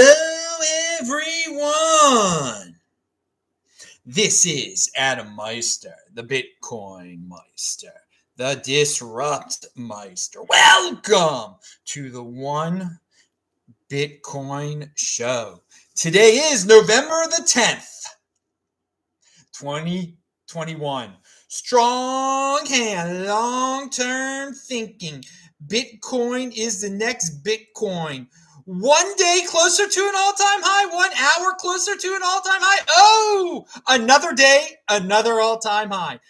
Hello, everyone. This is Adam Meister, the Bitcoin Meister, the Disrupt Meister. Welcome to the One Bitcoin Show. Today is November the 10th, 2021. Strong hand, long term thinking. Bitcoin is the next Bitcoin one day closer to an all-time high, one hour closer to an all-time high. Oh, another day, another all-time high.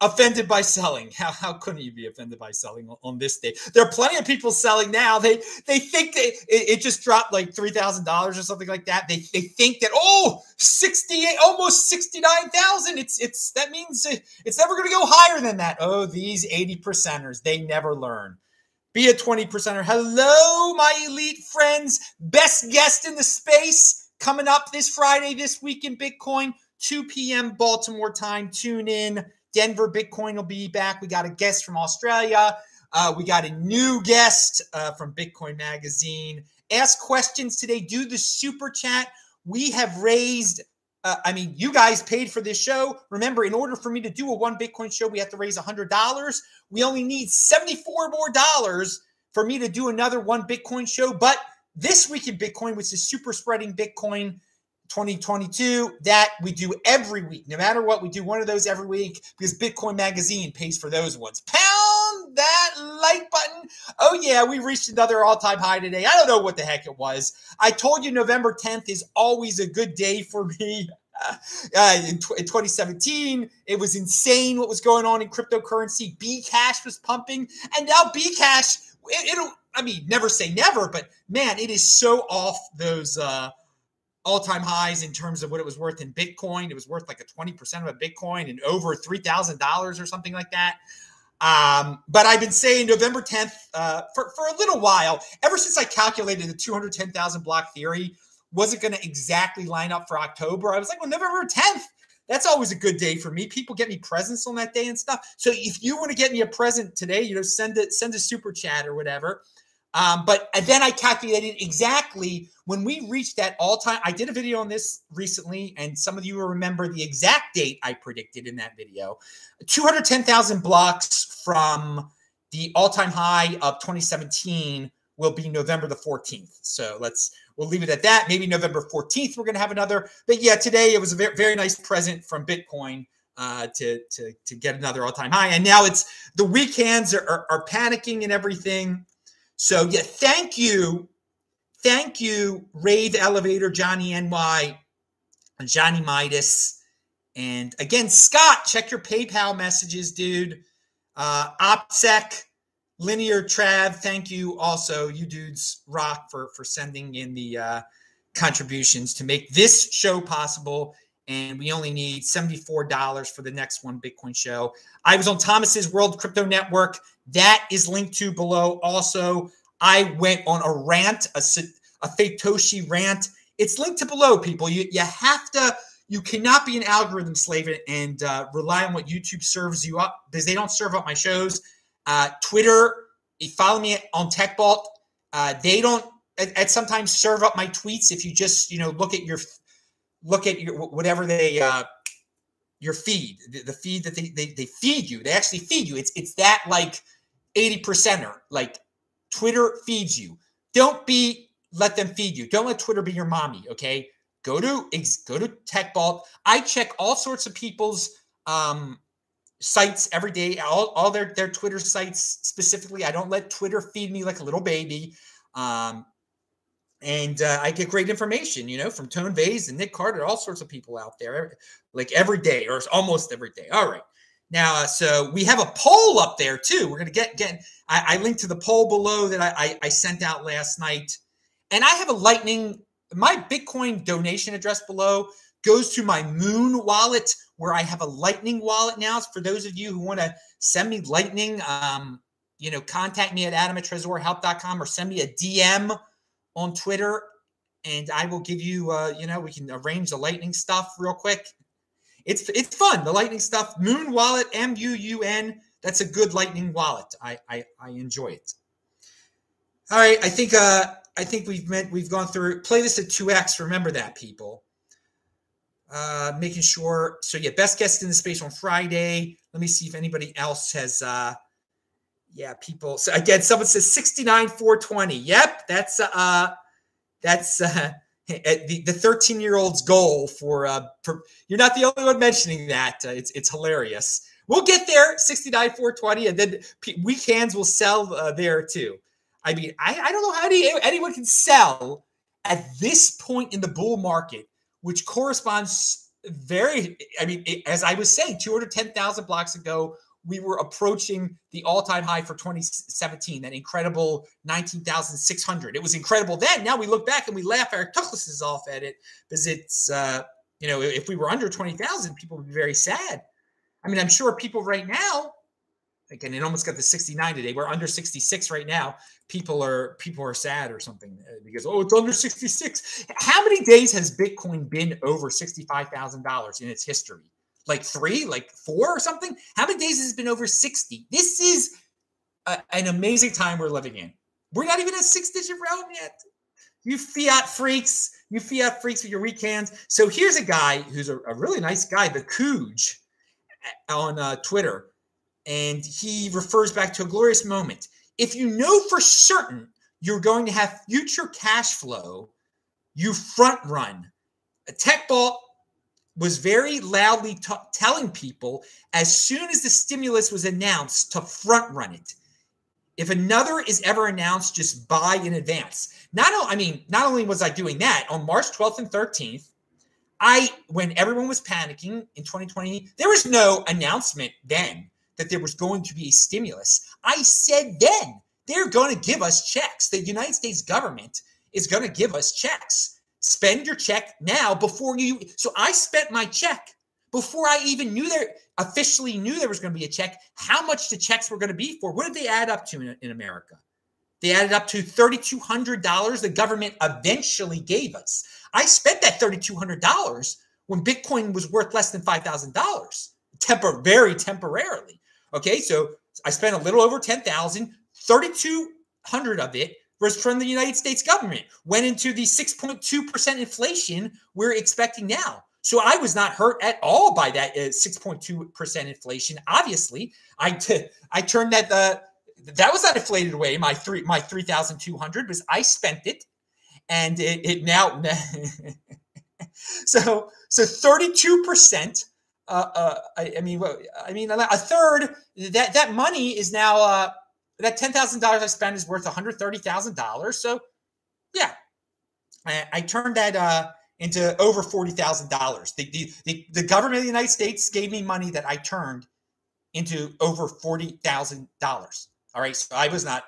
Offended by selling. How, how couldn't you be offended by selling on this day? There are plenty of people selling now. They they think that it, it just dropped like three thousand dollars or something like that. They they think that oh 68 almost sixty nine thousand. It's it's that means uh, it's never going to go higher than that. Oh, these eighty percenters. They never learn. Be a 20 percenter. Hello, my elite friends. Best guest in the space coming up this Friday, this week in Bitcoin, 2 p.m. Baltimore time. Tune in. Denver Bitcoin will be back. We got a guest from Australia. Uh, we got a new guest uh, from Bitcoin Magazine. Ask questions today. Do the super chat. We have raised uh, I mean, you guys paid for this show. Remember, in order for me to do a one Bitcoin show, we have to raise $100. We only need 74 more dollars for me to do another one Bitcoin show. But this week in Bitcoin, which is super spreading Bitcoin 2022, that we do every week. No matter what, we do one of those every week because Bitcoin Magazine pays for those ones. Pound that like button. Oh, yeah, we reached another all time high today. I don't know what the heck it was. I told you November 10th is always a good day for me. Uh, in, in, 2017, it was insane what was going on in cryptocurrency. Bcash was pumping, and now Bcash, it, it'll, I mean, never say never, but man, it is so off those uh, all time highs in terms of what it was worth in Bitcoin. It was worth like a 20% of a Bitcoin and over $3,000 or something like that. Um, but I've been saying November 10th uh, for, for a little while, ever since I calculated the 210,000 block theory wasn't going to exactly line up for October. I was like, well, November 10th, that's always a good day for me. People get me presents on that day and stuff. So if you want to get me a present today, you know, send it, send a super chat or whatever. Um, but then I calculated exactly when we reached that all time. I did a video on this recently, and some of you will remember the exact date I predicted in that video 210,000 blocks from the all time high of 2017 will be November the 14th. So let's we'll leave it at that. Maybe November 14th we're going to have another. But yeah, today it was a very, very nice present from Bitcoin uh, to to to get another all time high. And now it's the weekends are, are, are panicking and everything. So yeah, thank you, thank you, Rave Elevator, Johnny NY, Johnny Midas, and again Scott. Check your PayPal messages, dude. Uh, OPSEC, Linear Trav, thank you also. You dudes rock for for sending in the uh, contributions to make this show possible. And we only need $74 for the next one Bitcoin show. I was on Thomas's World Crypto Network. That is linked to below. Also, I went on a rant, a, a Satoshi rant. It's linked to below, people. You, you have to, you cannot be an algorithm slave and uh, rely on what YouTube serves you up because they don't serve up my shows. Uh, Twitter, you follow me on TechBalt. Uh, they don't at, at, sometimes serve up my tweets if you just you know look at your look at your whatever they uh, your feed the, the feed that they, they they feed you they actually feed you it's it's that like 80 percenter like Twitter feeds you. Don't be let them feed you. Don't let Twitter be your mommy. Okay, go to go to TechBalt. I check all sorts of people's um, sites every day. All, all their their Twitter sites specifically. I don't let Twitter feed me like a little baby. Um, and uh, I get great information, you know, from Tone Vays and Nick Carter, all sorts of people out there, like every day or almost every day. All right. Now, uh, so we have a poll up there too. We're gonna get get. I, I linked to the poll below that I, I, I sent out last night, and I have a Lightning. My Bitcoin donation address below goes to my Muun wallet, where I have a Lightning wallet now. For those of you who want to send me Lightning, um, you know, contact me at adam at or send me a DM on Twitter, and I will give you. Uh, you know, we can arrange the Lightning stuff real quick it's it's fun. The Lightning stuff, Muun Wallet, M U U N. That's a good Lightning wallet. I, I I enjoy it. All right, I think uh I think we've meant we've gone through play this at 2x. Remember that, people. Uh, making sure. So yeah, best guest in the space on Friday. Let me see if anybody else has uh yeah, people. So again, someone says 69 420. Yep, that's uh that's uh the, the 13 year old's goal for uh for, you're not the only one mentioning that. Uh, it's it's hilarious. We'll get there 69 420 and then weak hands will sell uh, there too. I mean, I, I don't know how any, anyone can sell at this point in the bull market, which corresponds very, I mean, as I was saying, 210,000 blocks ago, we were approaching the all-time high for 2017, that incredible 19,600. It was incredible then. Now we look back and we laugh our tuchluses off at it because it's, uh, you know, if we were under 20,000, people would be very sad. I mean, I'm sure people right now again it almost got to 69 today we're under 66 right now people are people are sad or something uh, because oh it's under 66 how many days has bitcoin been over $65000 in its history like three like four or something how many days has it been over 60 this is a, an amazing time we're living in we're not even a six digit round yet you fiat freaks you fiat freaks with your weak hands so here's a guy who's a, a really nice guy the cooge on uh, twitter and he refers back to a glorious moment. If you know for certain you're going to have future cash flow, you front run. TechBalt was very loudly t- telling people as soon as the stimulus was announced to front run it. If another is ever announced, just buy in advance. Not, I mean, not only was I doing that on March 12th and 13th, I, when everyone was panicking in 2020, there was no announcement then that there was going to be a stimulus. I said then they're going to give us checks. The United States government is going to give us checks. Spend your check now before you. So I spent my check before I even knew there officially knew there was going to be a check. How much the checks were going to be for? What did they add up to in, in America? They added up to $3,200 the government eventually gave us. I spent that $3,200 when Bitcoin was worth less than $5,000, temper very temporarily. Okay, so I spent a little over 10,000, 3,200 of it was from the United States government, went into the 6.2% inflation we're expecting now. So I was not hurt at all by that uh, 6.2% inflation. Obviously, I, t- I turned that uh, that was not inflated away. My three my 3,200 was I spent it, and it, it now so so 32 percent uh, uh, I, I, mean, I mean, a third that that money is now uh, that ten thousand dollars I spent is worth one hundred thirty thousand dollars. So, yeah, I, I turned that uh, into over forty thousand dollars. The, the the government of the United States gave me money that I turned into over forty thousand dollars. All right, so I was not.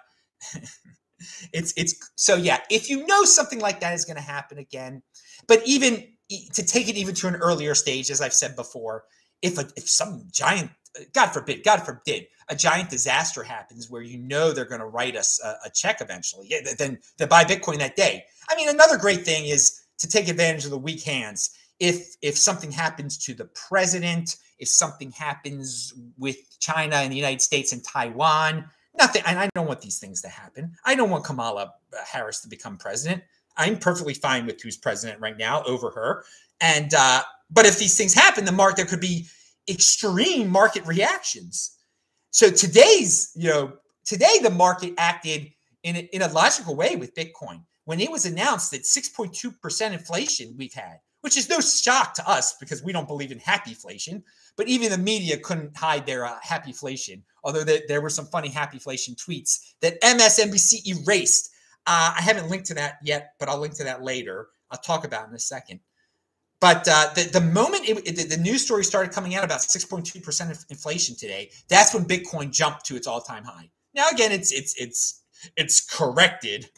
it's it's so yeah. If you know something like that is going to happen again, but even to take it even to an earlier stage, as I've said before, if a, if some giant, God forbid, God forbid, a giant disaster happens where you know they're going to write us a, a, check eventually, yeah, then then buy Bitcoin that day. I mean, another great thing is to take advantage of the weak hands. If if something happens to the president, if something happens with China and the United States and Taiwan, nothing. And I don't want these things to happen. I don't want Kamala Harris to become president. I'm perfectly fine with who's president right now over her. And uh, but if these things happen, the market there could be extreme market reactions. So today's, you know, today the market acted in a, in a logical way with Bitcoin when it was announced that 6.2% inflation we've had, which is no shock to us because we don't believe in happy inflation. But even the media couldn't hide their uh, happy inflation, although there, there were some funny happy inflation tweets that MSNBC erased uh, I haven't linked to that yet, but I'll link to that later. I'll talk about in a second. But uh, the, the moment it, the news story started coming out about 6.2% of inflation today, that's when Bitcoin jumped to its all-time high. Now again, it's it's it's it's corrected,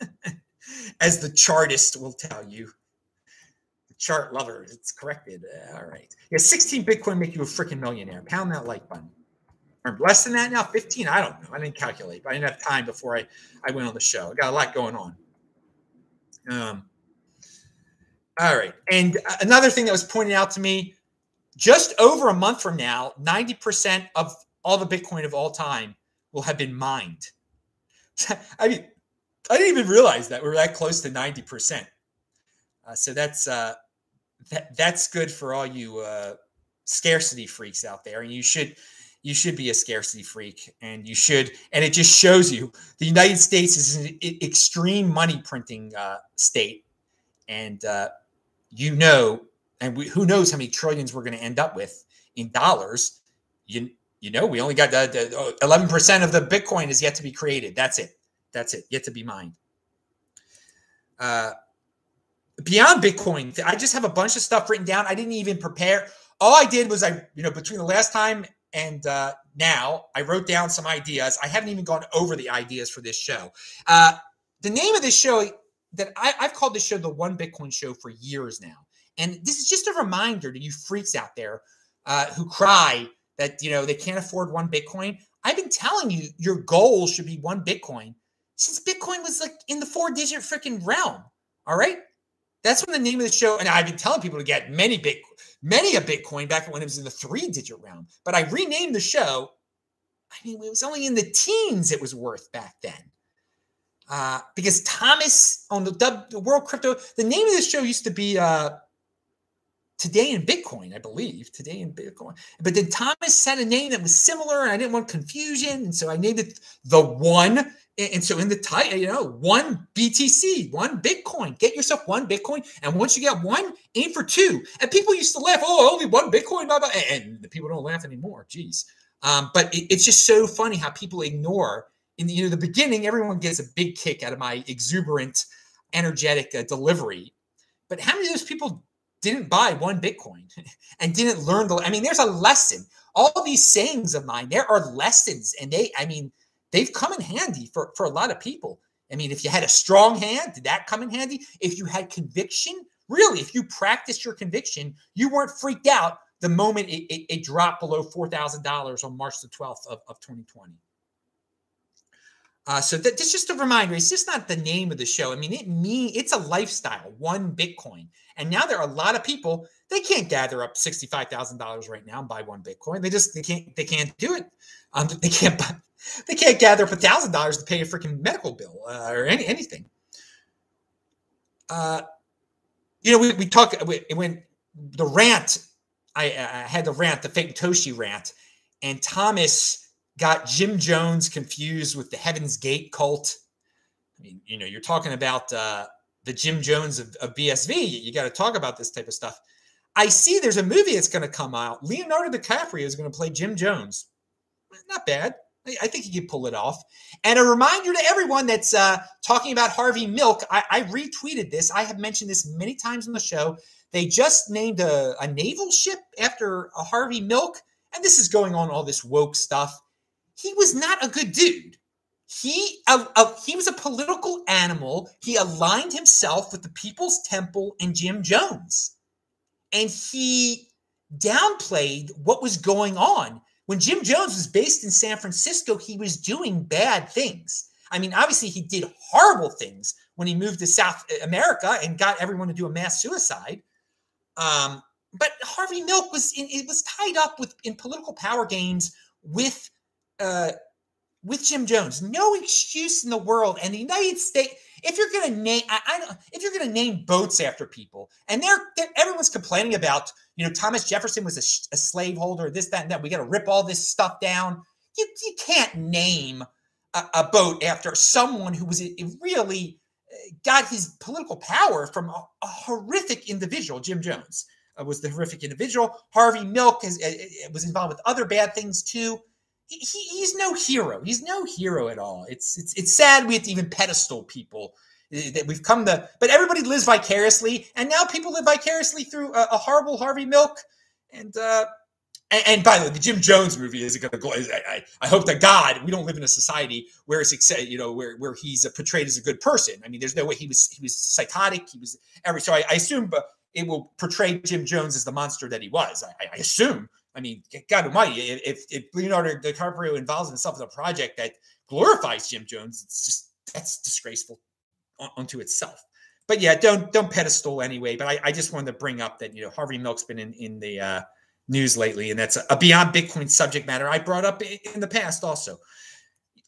as the chartist will tell you. The chart lover, it's corrected. Uh, all right. Yeah, 16 Bitcoin make you a freaking millionaire. Pound that like button or less than that now 15 i don't know i didn't calculate but i didn't have time before i i went on the show i got a lot going on um all right. And another thing that was pointed out to me just over a month from now 90% of all the bitcoin of all time will have been mined. I mean I didn't even realize that we're that close to 90%. Uh, so that's uh, that that's good for all you uh, scarcity freaks out there, and you should you should be a scarcity freak, and you should, and it just shows you the United States is an extreme money printing uh, state, and uh, you know, and we, who knows how many trillions we're going to end up with in dollars. You you know, we only got the eleven percent of the Bitcoin is yet to be created. That's it. That's it. Yet to be mined. Uh, beyond Bitcoin, I just have a bunch of stuff written down. I didn't even prepare. All I did was I, you know, between the last time and uh, now, I wrote down some ideas. I haven't even gone over the ideas for this show. Uh, the name of this show that I, I've called this show the One Bitcoin Show for years now, and this is just a reminder to you freaks out there uh, who cry that you know they can't afford one Bitcoin. I've been telling you your goal should be one Bitcoin since Bitcoin was like in the four digit freaking realm. All right. That's when the name of the show, and I've been telling people to get many big, many a Bitcoin back when it was in the three digit realm. But I renamed the show. I mean, it was only in the teens it was worth back then. Uh, because Thomas on the, the World Crypto, the name of the show used to be uh, Today in Bitcoin, I believe. Today in Bitcoin. But then Thomas said a name that was similar, and I didn't want confusion. And so I named it The One and so in the title, you know, one BTC, one Bitcoin, get yourself one Bitcoin. And once you get one, aim for two. And people used to laugh, oh, only one Bitcoin. Blah, blah. And the people don't laugh anymore. Jeez. Um, but it, it's just so funny how people ignore in the, you know, the beginning, everyone gets a big kick out of my exuberant, energetic uh, delivery. But how many of those people didn't buy one Bitcoin and didn't learn the, I mean, there's a lesson. All these sayings of mine, there are lessons. And they, I mean, they've come in handy for, for a lot of people. I mean, if you had a strong hand, did that come in handy? If you had conviction, really, if you practiced your conviction, you weren't freaked out the moment it, it, it dropped below $4,000 on March the 12th of, of 2020. Uh, so that, that's just a reminder. It's just not the name of the show. I mean, it mean it's a lifestyle, one Bitcoin. And now there are a lot of people they can't gather up sixty five thousand dollars right now and buy one Bitcoin. They just they can't they can't do it. Um, they can't buy, they can't gather up a thousand dollars to pay a freaking medical bill uh, or any anything. Uh, you know, we we talk when the rant. I, I had the rant, the Faketoshi rant, and Thomas got Jim Jones confused with the Heaven's Gate cult. I mean, you know, you're talking about uh, the Jim Jones of, of BSV. You got to talk about this type of stuff. I see there's a movie that's going to come out. Leonardo DiCaprio is going to play Jim Jones. Not bad. I think he could pull it off. And a reminder to everyone that's uh, talking about Harvey Milk, I, I, retweeted this. I have mentioned this many times on the show. They just named a, a naval ship after a Harvey Milk, and this is going on all this woke stuff. He was not a good dude. He uh, uh, he was a political animal. He aligned himself with the People's Temple and Jim Jones, and he downplayed what was going on when Jim Jones was based in San Francisco, he was doing bad things. I mean, obviously, he did horrible things when he moved to South America and got everyone to do a mass suicide. Um, but Harvey Milk was in, it was tied up with in political power games with uh, with Jim Jones. No excuse in the world. And the United States, if you're going to name, I, I, if you're going to name boats after people, and they're, they're, everyone's complaining about, you know, Thomas Jefferson was a, a slaveholder, this, that, and that. We got to rip all this stuff down. You, you can't name a, a boat after someone who was really uh, got his political power from a, a horrific individual, Jim Jones. Uh, was the horrific individual. Harvey Milk is, uh, was involved with other bad things too he, he's no hero. He's no hero at all. It's it's it's sad we have to even pedestal people that we've come to. But everybody lives vicariously, and now people live vicariously through a, a horrible Harvey Milk. And, uh, and and, by the way, the Jim Jones movie is going to go. I, I, hope that God we don't live in a society where it's you know where where he's portrayed as a good person. I mean, there's no way he was he was psychotic. He was every so I, I assume, it will portray Jim Jones as the monster that he was. I, I assume I mean, God Almighty, if, if Leonardo DiCaprio involves himself in a project that glorifies Jim Jones, it's just that's disgraceful unto itself. But yeah, don't don't pedestal anyway. But I, I just wanted to bring up that you know Harvey Milk's been in in the uh, news lately, and that's a, a beyond Bitcoin subject matter I brought up in the past also.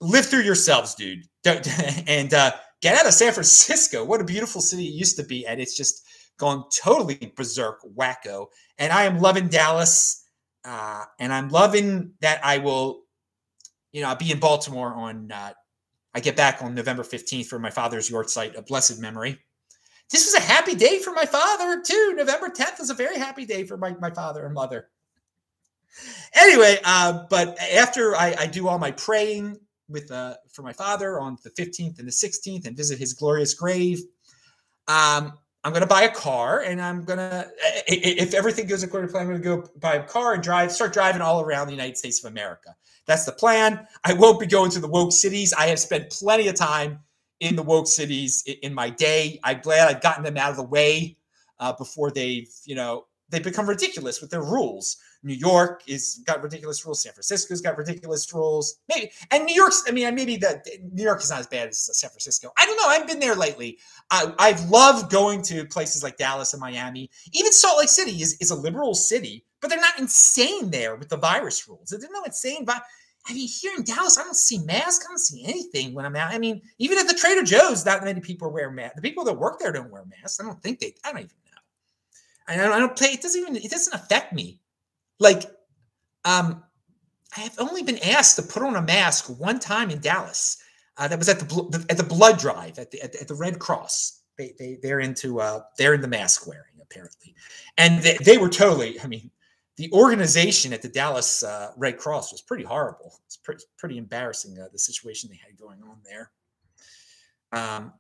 Live through yourselves, dude, don't, and uh, get out of San Francisco. What a beautiful city it used to be. And it's just gone totally berserk, wacko. And I am loving Dallas. Uh, and I'm loving that I will, you know, I'll be in Baltimore on, uh, I get back on November 15th for my father's yahrzeit a blessed memory. This was a happy day for my father, too. November 10th was a very happy day for my, my father and mother. Anyway, uh, but after I, I do all my praying with uh, for my father on the 15th and the 16th and visit his glorious grave. Um, I'm going to buy a car and I'm going to, if everything goes according to plan, I'm going to go buy a car and drive, start driving all around the United States of America. That's the plan. I won't be going to the woke cities. I have spent plenty of time in the woke cities in my day. I'm glad I've gotten them out of the way uh, before they've, you know, they become ridiculous with their rules. New York is got ridiculous rules. San Francisco's got ridiculous rules. Maybe and New York's. I mean, maybe that New York is not as bad as San Francisco. I don't know. I've been there lately. I, I've loved going to places like Dallas and Miami. Even Salt Lake City is, is a liberal city, but they're not insane there with the virus rules. There's no insane. But I mean, here in Dallas, I don't see masks. I don't see anything when I'm out. I mean, even at the Trader Joe's, not many people wear masks. The people that work there don't wear masks. I don't think they. I don't even know. I don't, I don't play. It doesn't even. It doesn't affect me. Like, um, I have only been asked to put on a mask one time in Dallas. Uh, that was at the at the blood drive at the at the, at the Red Cross. They they they're into uh, they're into mask wearing apparently, and they, they were totally. I mean, the organization at the Dallas uh, Red Cross was pretty horrible. It's pretty pretty embarrassing uh, the situation they had going on there. Um,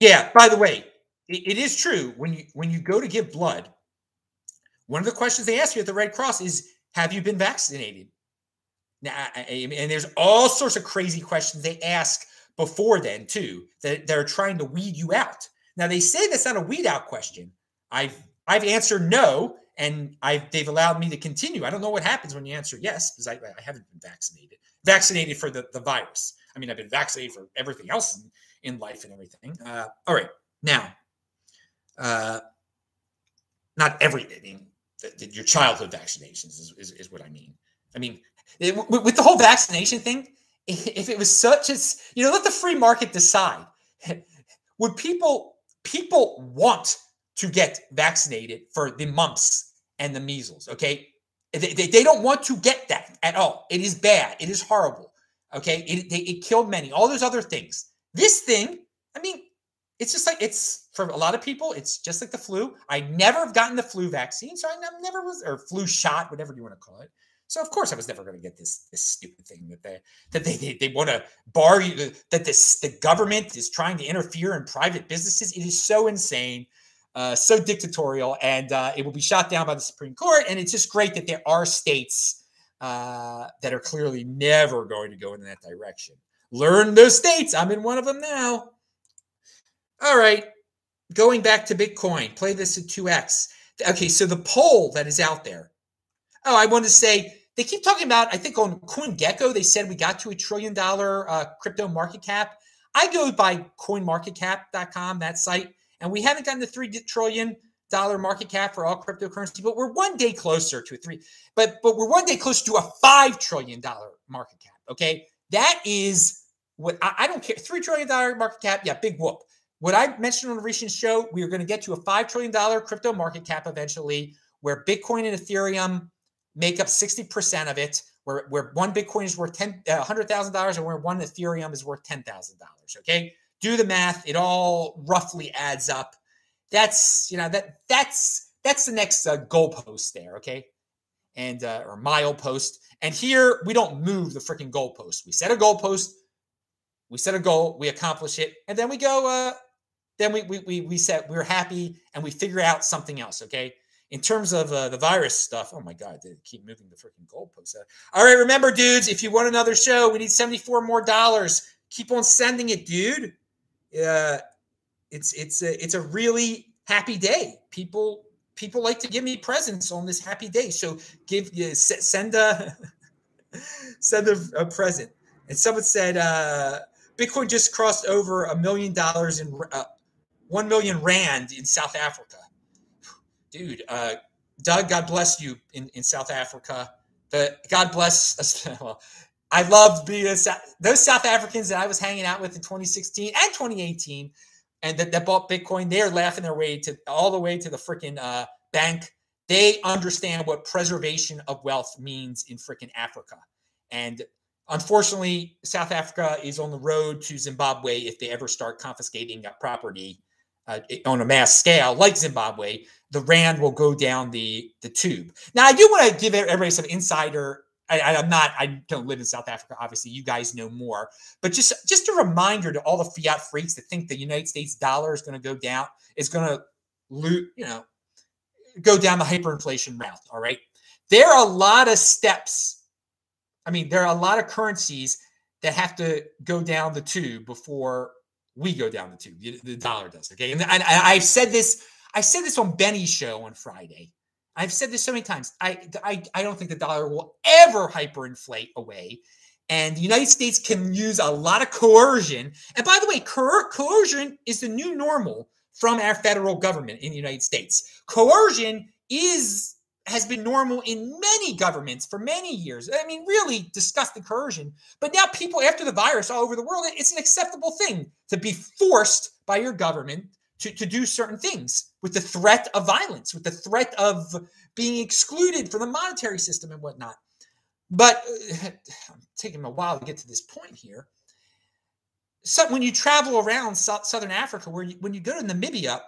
yeah. By the way, it, it is true when you when you go to give blood, one of the questions they ask you at the Red Cross is, "Have you been vaccinated?" Now, and there's all sorts of crazy questions they ask before then too that they're trying to weed you out. Now they say that's not a weed out question. I've I've answered no, and I've they've allowed me to continue. I don't know what happens when you answer yes because I, I haven't been vaccinated. Vaccinated for the, the virus. I mean, I've been vaccinated for everything else in, in life and everything. Uh, all right, now, uh, not everything. I mean, your childhood vaccinations is, is, is what I mean. I mean, it, with the whole vaccination thing, if it was such as you know, let the free market decide. Would people people want to get vaccinated for the mumps and the measles? Okay, they, they, they don't want to get that at all. It is bad. It is horrible. Okay, it, they, it killed many. All those other things. This thing, I mean, it's just like it's for a lot of people it's just like the flu. I never have gotten the flu vaccine so i never was or flu shot whatever you want to call it. So of course i was never going to get this this stupid thing that they that they they, they want to bar you that this the government is trying to interfere in private businesses. It is so insane uh, so dictatorial and uh, it will be shot down by the supreme court and it's just great that there are states uh, that are clearly never going to go in that direction. Learn those states. I'm in one of them now all right, going back to Bitcoin, play this at 2x. Okay, so the poll that is out there. Oh, I want to say they keep talking about, I think on CoinGecko, they said we got to a trillion dollar uh, crypto market cap. I go by coinmarketcap.com, that site, and we haven't gotten the three trillion dollar market cap for all cryptocurrency, but we're one day closer to a three, but but we're one day closer to a five trillion dollar market cap. Okay, that is what I, I don't care. Three trillion dollar market cap, yeah, big whoop. What I mentioned on a recent show, we are going to get to a $5 trillion crypto market cap eventually, where Bitcoin and Ethereum make up 60% of it, where, where one Bitcoin is worth 10, uh, $100,000 and where one Ethereum is worth $10,000. Okay. Do the math. It all roughly adds up. That's, you know, that that's, that's the next uh, goalpost there. Okay. And, uh, or mile post. And here we don't move the freaking goalpost. We set a goalpost. We set a goal, we accomplish it, and then we go, uh, then we we we, we set we're happy and we figure out something else. Okay. In terms of uh, the virus stuff, oh my God, they keep moving the freaking goalposts. All right, remember, dudes, if you want another show, we need 74 more dollars. Keep on sending it, dude. Uh, it's it's a it's a really happy day. People people like to give me presents on this happy day, so give you send a send a, a present. And someone said uh, Bitcoin just crossed over a million dollars in uh, 1 million rand in South Africa. Dude, uh, Doug, God bless you in, in South Africa. The God bless, well, I loved being a, those South Africans that I was hanging out with in 2016 and 2018, and that, that bought Bitcoin. They're laughing their way to all the way to the freaking uh, bank. They understand what preservation of wealth means in freaking Africa, and unfortunately, South Africa is on the road to Zimbabwe if they ever start confiscating property uh, on a mass scale, like Zimbabwe. The rand will go down the the tube. Now, I do want to give everybody some insider I, am not. I don't live in South Africa. Obviously, you guys know more. But just just a reminder to all the fiat freaks that think the United States dollar is going to go down, is going to loot, you know, go down the hyperinflation route. All right, there are a lot of steps. I mean, there are a lot of currencies that have to go down the tube before we go down the tube. The dollar does. Okay, and, I've said this. I said this on Benny's show on Friday. I've said this so many times. I, I, I don't think the dollar will ever hyperinflate away. And the United States can use a lot of coercion. And by the way, coer- coercion is the new normal from our federal government in the United States. Coercion is has been normal in many governments for many years. I mean, really disgusting coercion. But now people, after the virus all over the world, it's an acceptable thing to be forced by your government to, to do certain things with the threat of violence, with the threat of being excluded from the monetary system and whatnot. But uh, I'm taking a while to get to this point here. So when you travel around southern Africa, where you, when you go to Namibia,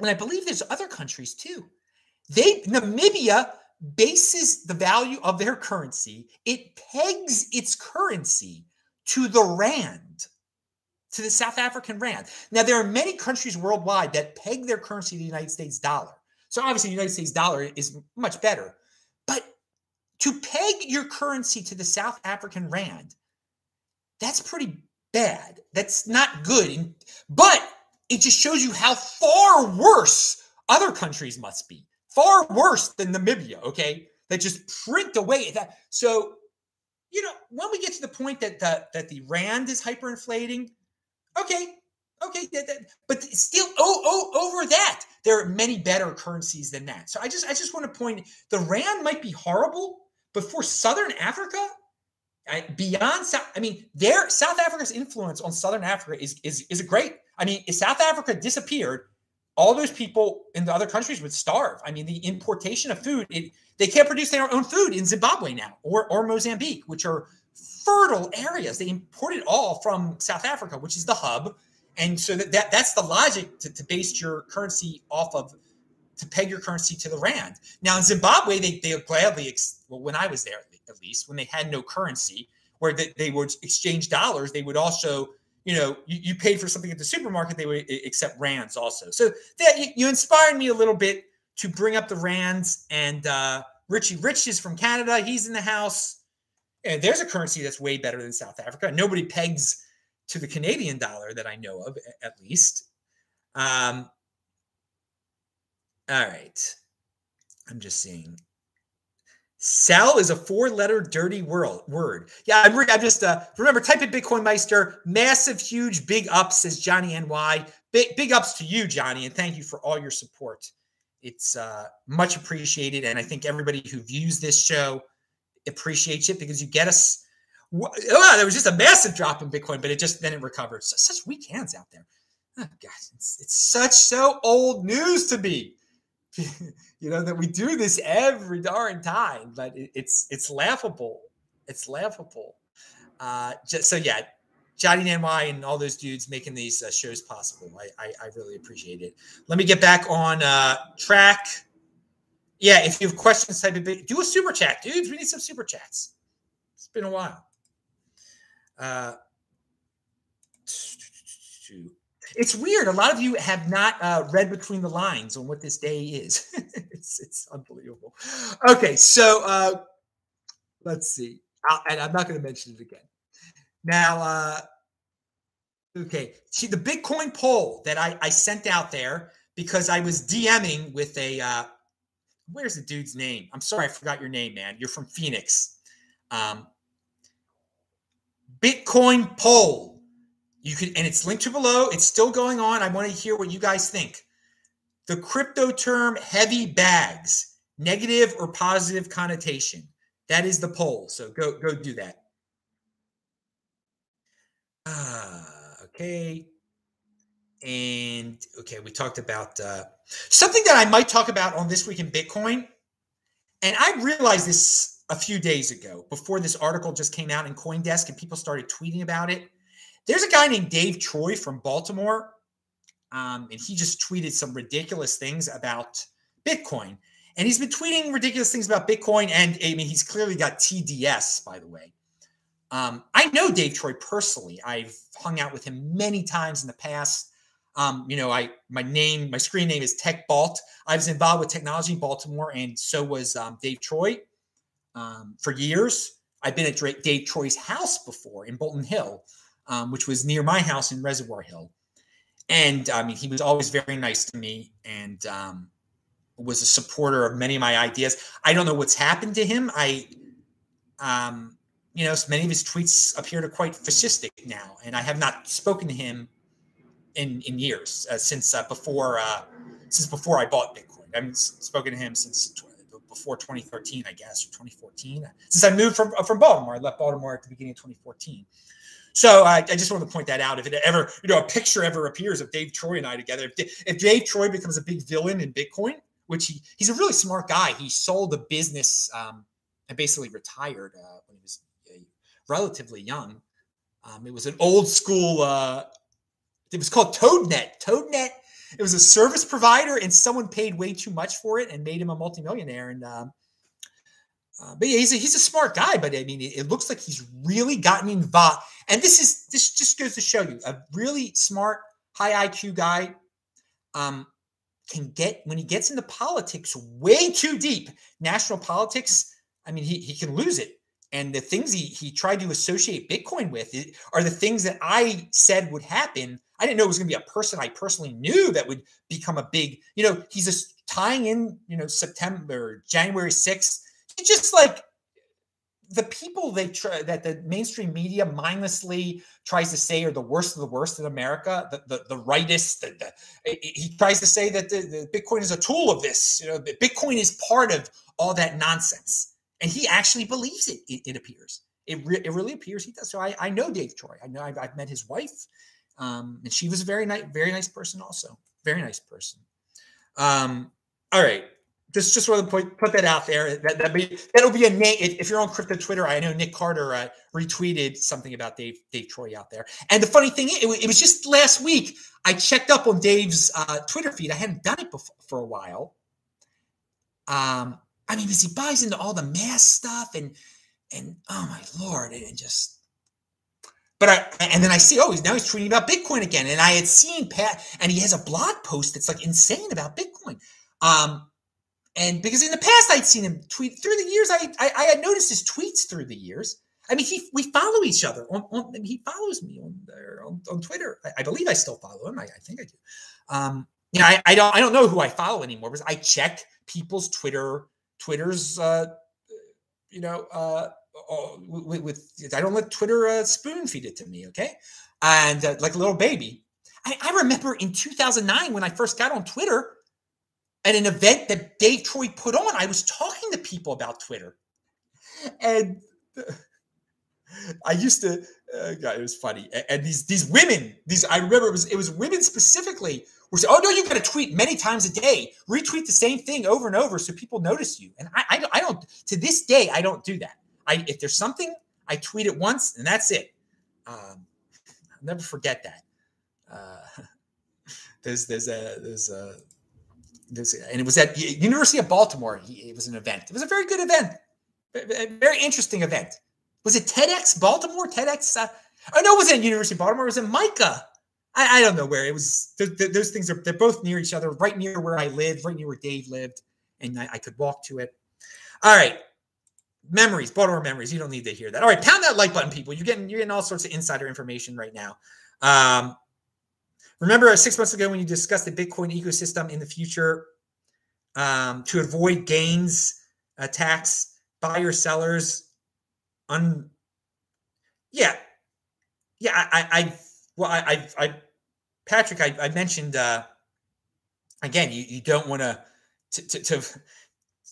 and I believe there's other countries too, they Namibia bases the value of their currency. It pegs its currency to the rand to the South African rand. Now, there are many countries worldwide that peg their currency to the United States dollar. So obviously, the United States dollar is much better. But to peg your currency to the South African rand, that's pretty bad. That's not good. But it just shows you how far worse other countries must be. Far worse than Namibia, okay? That just print away that. So, you know, when we get to the point that the, that the rand is hyperinflating, Okay, okay, but still, oh, oh, over that, there are many better currencies than that. So I just, I just want to point the rand might be horrible, but for Southern Africa, I, beyond South, I mean, their South Africa's influence on Southern Africa is is is great. I mean, if South Africa disappeared, all those people in the other countries would starve. I mean, the importation of food, it, they can't produce their own food in Zimbabwe now or or Mozambique, which are fertile areas. They import it all from South Africa, which is the hub. And so that, that that's the logic to, to base your currency off of to peg your currency to the rand. Now in Zimbabwe, they they gladly well when I was there at least when they had no currency where they, they would exchange dollars, they would also you know you, you paid for something at the supermarket, they would accept rands also. So that you, you inspired me a little bit to bring up the rands and uh, Richie Rich is from Canada. He's in the house. And there's a currency that's way better than South Africa. Nobody pegs to the Canadian dollar that I know of, at least. Um, all right. I'm just seeing. Sell is a four-letter dirty world, word. Yeah, I'm, I'm just uh, remember type in Bitcoin Meister. Massive, huge, big ups says Johnny NY. Big big ups to you, Johnny, and thank you for all your support. It's uh, much appreciated, and I think everybody who views this show appreciates it because you get us. Oh, there was just a massive drop in Bitcoin, but it just then it recovered. So, such weak hands out there. Oh, gosh, it's, it's such so old news to me. you know that we do this every darn time, but it, it's it's laughable. It's laughable. Uh, just, so yeah, Johnny NY and all those dudes making these uh, shows possible. I, I, I really appreciate it. Let me get back on uh, track yeah, if you have questions, type it. Do a super chat, dudes. We need some super chats. It's been a while. Uh, it's weird. A lot of you have not uh, read between the lines on what this day is. it's, it's unbelievable. Okay, so uh, let's see. I'll, and I'm not going to mention it again. Now, uh, okay. See, the Bitcoin poll that I, I sent out there because I was DMing with a uh, where's the dude's name? I'm sorry, I forgot your name, man. You're from Phoenix. Um, Bitcoin poll. You can, and it's linked to below. It's still going on. I want to hear what you guys think. The crypto term heavy bags, negative or positive connotation. That is the poll. So go go do that. Uh, okay. And okay, we talked about uh, something that I might talk about on this week in Bitcoin. And I realized this a few days ago before this article just came out in Coindesk and people started tweeting about it. There's a guy named Dave Troy from Baltimore. Um, and he just tweeted some ridiculous things about Bitcoin. And he's been tweeting ridiculous things about Bitcoin. And I mean, he's clearly got TDS, by the way. Um, I know Dave Troy personally. I've hung out with him many times in the past. Um, you know, I my name, my screen name is Tech Balt. I was involved with technology in Baltimore, and so was um, Dave Troy um, for years. I've been at Dave Troy's house before in Bolton Hill, um, which was near my house in Reservoir Hill. And I mean, he was always very nice to me and um, was a supporter of many of my ideas. I don't know what's happened to him. I, um, you know, many of his tweets appear to quite fascistic now, and I have not spoken to him in in years uh, since uh, before uh, since before I bought Bitcoin. I haven't spoken to him since before 2013, I guess, or 2014. Since I moved from from Baltimore, I left Baltimore at the beginning of 2014. So I, I, just wanted to point that out. If it ever, you know, a picture ever appears of Dave Troy and I together, if, if Dave Troy becomes a big villain in Bitcoin, which he he's a really smart guy. He sold a business um, and basically retired uh, when he was uh, relatively young. Um, it was an old school. Uh, it was called ToadNet. ToadNet. It was a service provider, and someone paid way too much for it and made him a multimillionaire. And um, uh, but yeah, he's a, he's a smart guy. But I mean, it, it looks like he's really gotten involved. And this is this just goes to show you a really smart, high IQ guy. Um, can get when he gets into politics way too deep, national politics. I mean, he, he can lose it. And the things he, he tried to associate Bitcoin with are the things that I said would happen. I didn't know it was going to be a person I personally knew that would become a big, you know, he's just tying in, you know, September, January 6th. Just like the people they try that the mainstream media mindlessly tries to say are the worst of the worst in America, the the, the. The, the, he tries to say that the, the, Bitcoin is a tool of this. You know, Bitcoin is part of all that nonsense, and he actually believes it. It, it appears. It, re, it really appears he does. So I, I know Dave Troy. I know I've, I've met his wife, um, and she was a very nice, very nice person. Also, very nice person. Um, all right just just want to put, put that out there. That that be that'll be a name if you're on crypto Twitter. I know Nick Carter uh, retweeted something about Dave Dave Troy out there. And the funny thing, it, it was just last week. I checked up on Dave's uh, Twitter feed. I hadn't done it before for a while. Um, I mean, because he buys into all the mass stuff and and oh my lord, and just. But I and then I see oh he's now he's tweeting about Bitcoin again, and I had seen Pat and he has a blog post that's like insane about Bitcoin. Um, and because in the past I'd seen him tweet through the years, I I, I had noticed his tweets through the years. I mean, he we follow each other on, on he follows me on there on, on Twitter. I, I, believe I still follow him. I, I think I do. Um, you know, I, I don't I don't know who I follow anymore because I check people's Twitter Twitter's uh, you know uh, with, with I don't let Twitter uh, spoon feed it to me, okay? And uh, like a little baby. I, I remember in 2009 when I first got on Twitter, at an event that Dave Troy put on, I was talking to people about Twitter. And I used to, uh, God, it was funny. And these these women, these I remember it was it was women specifically were saying, "Oh no, you got to tweet many times a day, retweet the same thing over and over so people notice you." And I, I, I don't to this day I don't do that. I if there's something I tweet it once and that's it. Um, I'll never forget that. Uh, there's there's a there's a this, and it was at University of Baltimore. It was an event. It was a very good event, a very interesting event. Was it TEDx Baltimore? TEDx? Uh, oh no, it wasn't University of Baltimore. It was in MICA. I, I don't know where it was. Th- th- those things are they're both near each other, right near where I live, right near where Dave lived, and I, I could walk to it. All right, memories, Baltimore memories. You don't need to hear that. All right, pound that like button, people. You're getting you're getting all sorts of insider information right now. Um, Remember six months ago when you discussed the Bitcoin ecosystem in the future um, to avoid gains uh, tax, buyer sellers, un. Yeah, yeah. I, I, well, I, I, I Patrick, I, I mentioned uh, again. You, you don't want to to to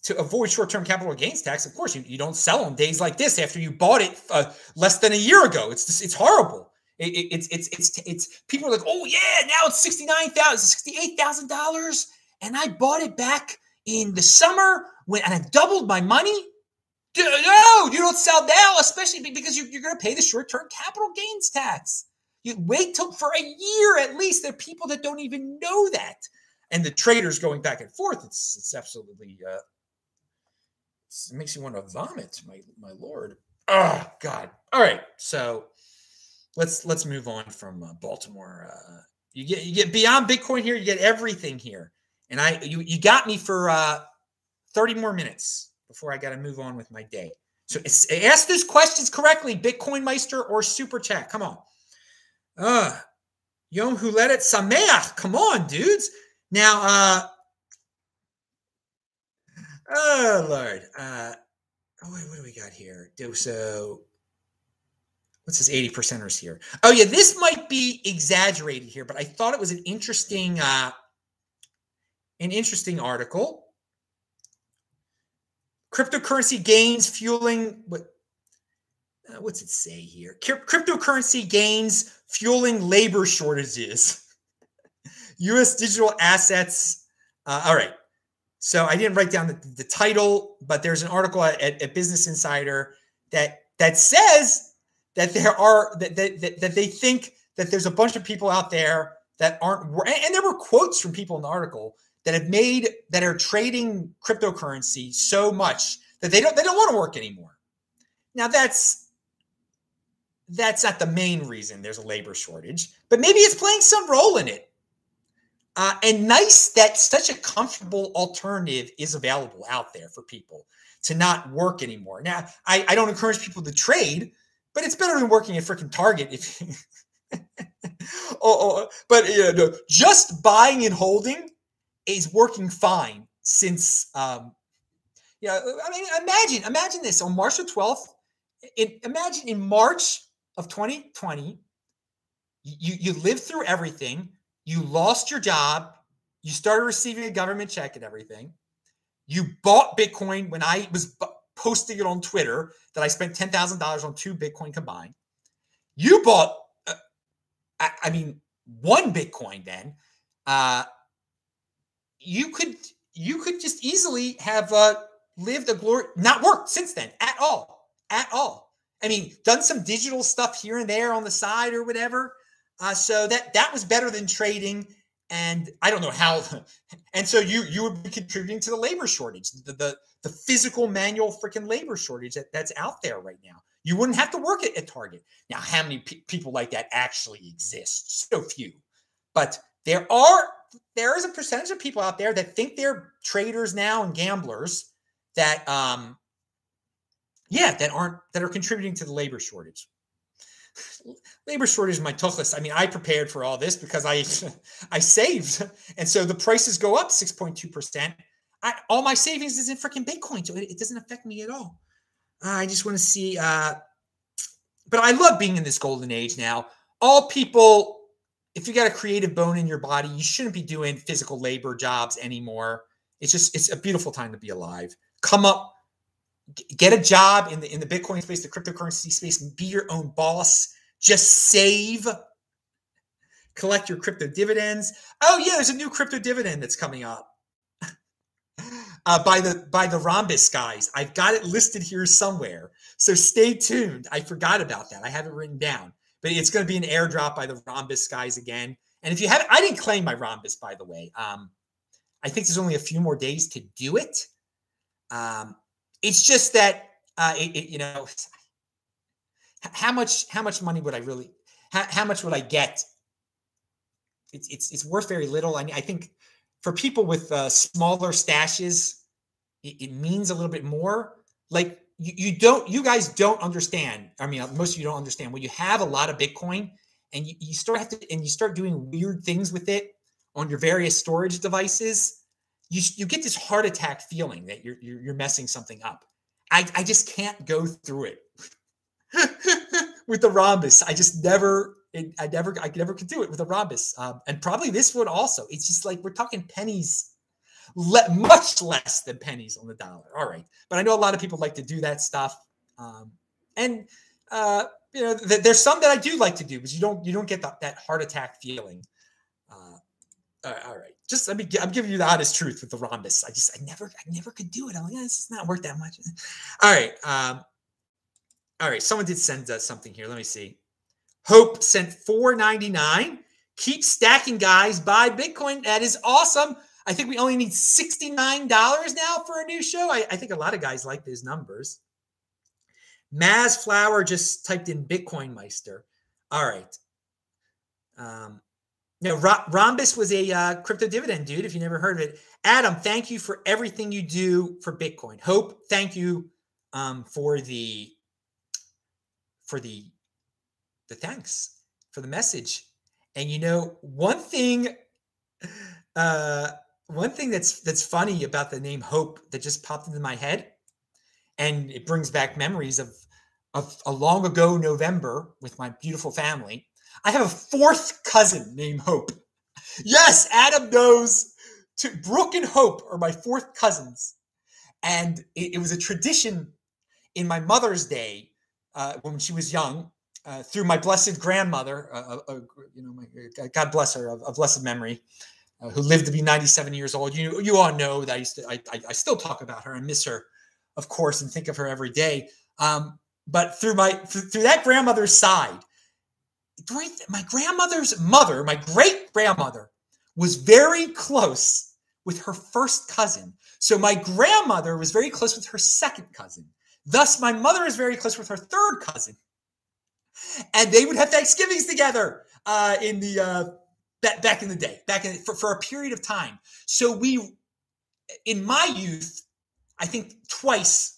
to avoid short-term capital gains tax, of course, you, you don't sell on days like this after you bought it uh, less than a year ago. It's it's horrible. It, it, it's it's it's it's people are like, oh yeah, now it's sixty nine thousand, sixty eight thousand dollars, and I bought it back in the summer when and I doubled my money. No, you don't sell now, especially because you, you're going to pay the short term capital gains tax. You wait till for a year at least. There are people that don't even know that, and the traders going back and forth. It's it's absolutely uh, it makes you want to vomit. My my lord. Oh God. All right. So let's let's move on from uh, Baltimore. Uh, you get you get beyond Bitcoin here. You get everything here, and I you you got me for uh, thirty more minutes before I got to move on with my day. So ask those questions correctly, Bitcoin Meister or Super Chat. Come on. Uh, Yom Huledet Sameach. Come on, dudes. Now, uh, oh Lord. Uh, oh wait, what do we got here? So what's this 80 percenters here. Oh yeah this might be exaggerated here but i thought it was an interesting uh an interesting article. Cryptocurrency gains fueling what uh, what's it say here? Cryptocurrency gains fueling labor shortages. Us digital assets uh, all right. So i didn't write down the, the title but there's an article at, at business insider that that says that there are that, that, that they think that there's a bunch of people out there that aren't and there were quotes from people in the article that have made that are trading cryptocurrency so much that they don't they don't want to work anymore. Now that's that's not the main reason there's a labor shortage, but maybe it's playing some role in it. Uh, and nice that such a comfortable alternative is available out there for people to not work anymore. Now, I, I don't encourage people to trade but it's better than working at freaking Target. If oh, oh, but you know, just buying and holding is working fine since um, yeah. I mean, imagine imagine this on March the twelfth. In, imagine in March of 2020, you you lived through everything. You lost your job. You started receiving a government check and everything. You bought Bitcoin when I was posting it on Twitter that I spent ten thousand dollars on two Bitcoin combined. You bought, uh, I, I, mean, one Bitcoin. Then, uh, you could you could just easily have uh, lived a glory, not worked since then at all, at all. I mean, done some digital stuff here and there on the side or whatever. Uh, so that that was better than trading and I don't know how. And so you you would be contributing to the labor shortage, the the, the physical manual freaking labor shortage that, that's out there right now. You wouldn't have to work at, at Target. Now, how many pe- people like that actually exist? So few, but there are there is a percentage of people out there that think they're traders now and gamblers that um yeah that aren't that are contributing to the labor shortage labor shortage my tuchlis. I mean, I prepared for all this because I I saved, and so the prices go up six point two percent. I All my savings is in freaking Bitcoin, so it, it, doesn't affect me at all. Uh, I just want to see, uh, but I love being in this golden age now. All people, if you got a creative bone in your body, you shouldn't be doing physical labor jobs anymore. It's just it's a beautiful time to be alive. Come up, get a job in the in the Bitcoin space, the cryptocurrency space, and be your own boss just save, collect your crypto dividends. Oh yeah, there's a new crypto dividend that's coming up. Uh, by the by the Rhombus guys. I've got it listed here somewhere. So stay tuned. I forgot about that. I have it written down. But it's going to be an airdrop by the Rhombus guys again. And if you haven't, I didn't claim my Rhombus, by the way. Um, I think there's only a few more days to do it. Um, it's just that uh, it, it, you know how much how much money would I really how, how much would I get? It's it's it's worth very little. I mean, I think for people with uh, smaller stashes, it, it means a little bit more. Like you, you don't you guys don't understand. I mean, most of you don't understand when you have a lot of Bitcoin and you, you start have to and you start doing weird things with it on your various storage devices. You, you get this heart attack feeling that you're, you're, you're messing something up. I, I just can't go through it. with the rhombus. I just never, it, I never, I never could do it with a rhombus. Um, and probably this one also. It's just like we're talking pennies. le- much less than pennies on the dollar. All right, but I know a lot of people like to do that stuff, um, and uh, you know, th- there's some that I do like to do, but you don't you don't get the, that heart attack feeling. Uh, all right, just let me. I'm giving you the honest truth with the rhombus. I just I never I never could do it. I'm like, yeah, this is not worth that much. All right, um, all right. Someone did send us something here. Let me see. Hope sent 499. Keep stacking, guys. Buy Bitcoin. That is awesome. I think we only need $69 now for a new show. I, I think a lot of guys like those numbers. Maz Flower just typed in Bitcoin Meister. All right. Um, no, Rhombus was a uh, crypto dividend dude. If you never heard of it, Adam, thank you for everything you do for Bitcoin. Hope, thank you um, for the for the the thanks for the message. And you know, one thing, uh, one thing that's that's funny about the name Hope that just popped into my head, and it brings back memories of of a long ago November with my beautiful family. I have a fourth cousin named Hope. Yes, Adam knows. To Brooke and Hope are my fourth cousins, and it, it was a tradition in my mother's day uh, when she was young uh, through my blessed grandmother, uh, uh, uh you know, my, God bless her, of, blessed memory, uh, who lived to be 97 years old. You you all know that I used to, I, I, I still talk about her and miss her, of course, and think of her every day. Um, but through my through that grandmother's side, my grandmother's mother, my great grandmother, was very close with her first cousin. So my grandmother was very close with her second cousin. Thus, my mother is very close with her third cousin and they would have Thanksgivings together uh, in the uh, back, back in the day, back in for, for a period of time. So we, in my youth, I think twice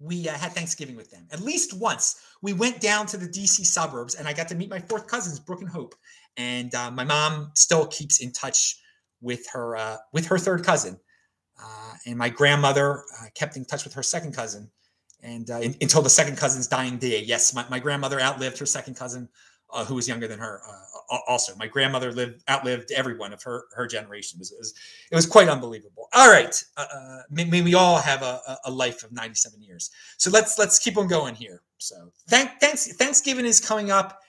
we uh, had Thanksgiving with them. At least once we went down to the DC suburbs, and I got to meet my fourth cousins, Brooke and Hope. And uh, my mom still keeps in touch with her uh, with her third cousin, uh, and my grandmother uh, kept in touch with her second cousin and uh, in, until the second cousin's dying day. Yes, my, my grandmother outlived her second cousin, uh, who was younger than her. Uh, also, my grandmother lived outlived everyone of her her generation. It was it was, it was quite unbelievable. All right, uh, uh, may, may, we all have a, a life of ninety seven years. So let's let's keep on going here. So thank, thanks Thanksgiving is coming up,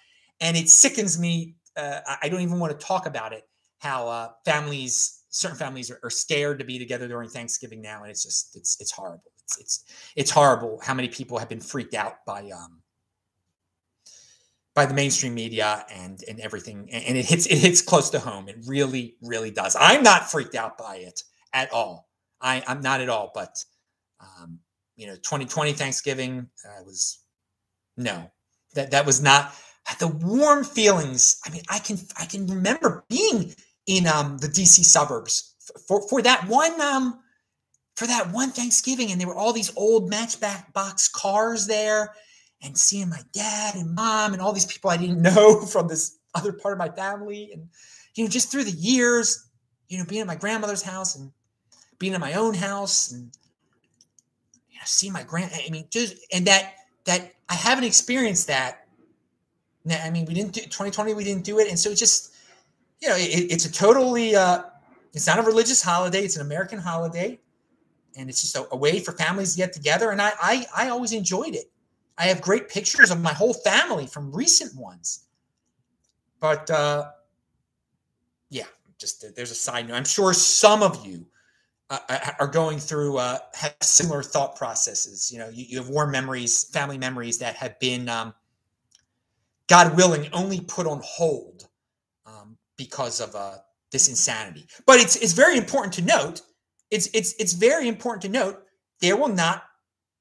and it sickens me. Uh, I don't even want to talk about it. How families certain families are, are, scared to be together during Thanksgiving now, and it's just it's it's horrible it's it's it's horrible how many people have been freaked out by um by the mainstream media and and everything and it hits it hits close to home. It really really does. I'm not freaked out by it at all. I i'm not at all but um you know 2020 thanksgiving uh, was no. That that was not the warm feelings i mean i can i can remember being in um the dc suburbs for for that one um for that one Thanksgiving, and there were all these old Matchbox cars there, and seeing my dad and mom and all these people I didn't know from this other part of my family, and you know, just through the years, you know, being at my grandmother's house and being in my own house, and you know, seeing my grand, I mean, just and that that I haven't experienced that. I mean, we didn't do 2020, we didn't do it, and so it just, you know, it, it's a totally, uh, it's not a religious holiday; it's an American holiday and it's just a, a, way for families to get together. And I, I, I always enjoyed it. I have great pictures of my whole family from recent ones. But uh, yeah, just there's a side note. I'm sure some of you uh, uh, are going through uh, have similar thought processes. You know, you, you, have warm memories, family memories that have been, um, God willing, only put on hold um, because of uh, this insanity. But it's it's very important to note it's it's it's very important to note there will not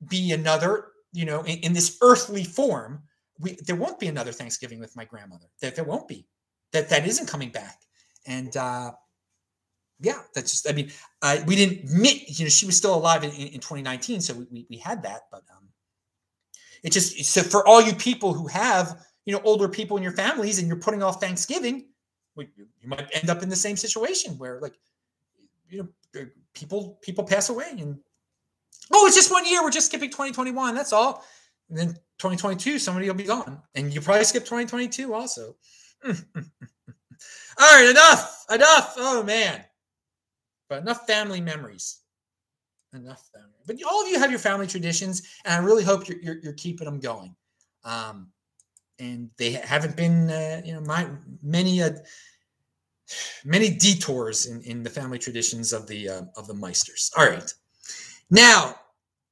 be another, you know, in, in this earthly form. We, there won't be another Thanksgiving with my grandmother. That there won't be. That that isn't coming back. And uh, yeah, that's just. I mean, uh, we didn't meet. You know, she was still alive in, in 2019, so we, we, we had that. But um, it just so for all you people who have you know older people in your families and you're putting off Thanksgiving, you might end up in the same situation where like you know people people pass away and oh it's just one year. We're just skipping 2021 that's all. And then 2022 somebody will be gone. And you probably skip 2022 also. All right enough. Enough. Oh man. But enough family memories. Enough family. But all of you have your family traditions, and I really hope you're, you're, you're keeping them going. Um, and they haven't been, uh, you know, my many uh, many detours in, in the family traditions of the uh, of the Meisters. All right, now,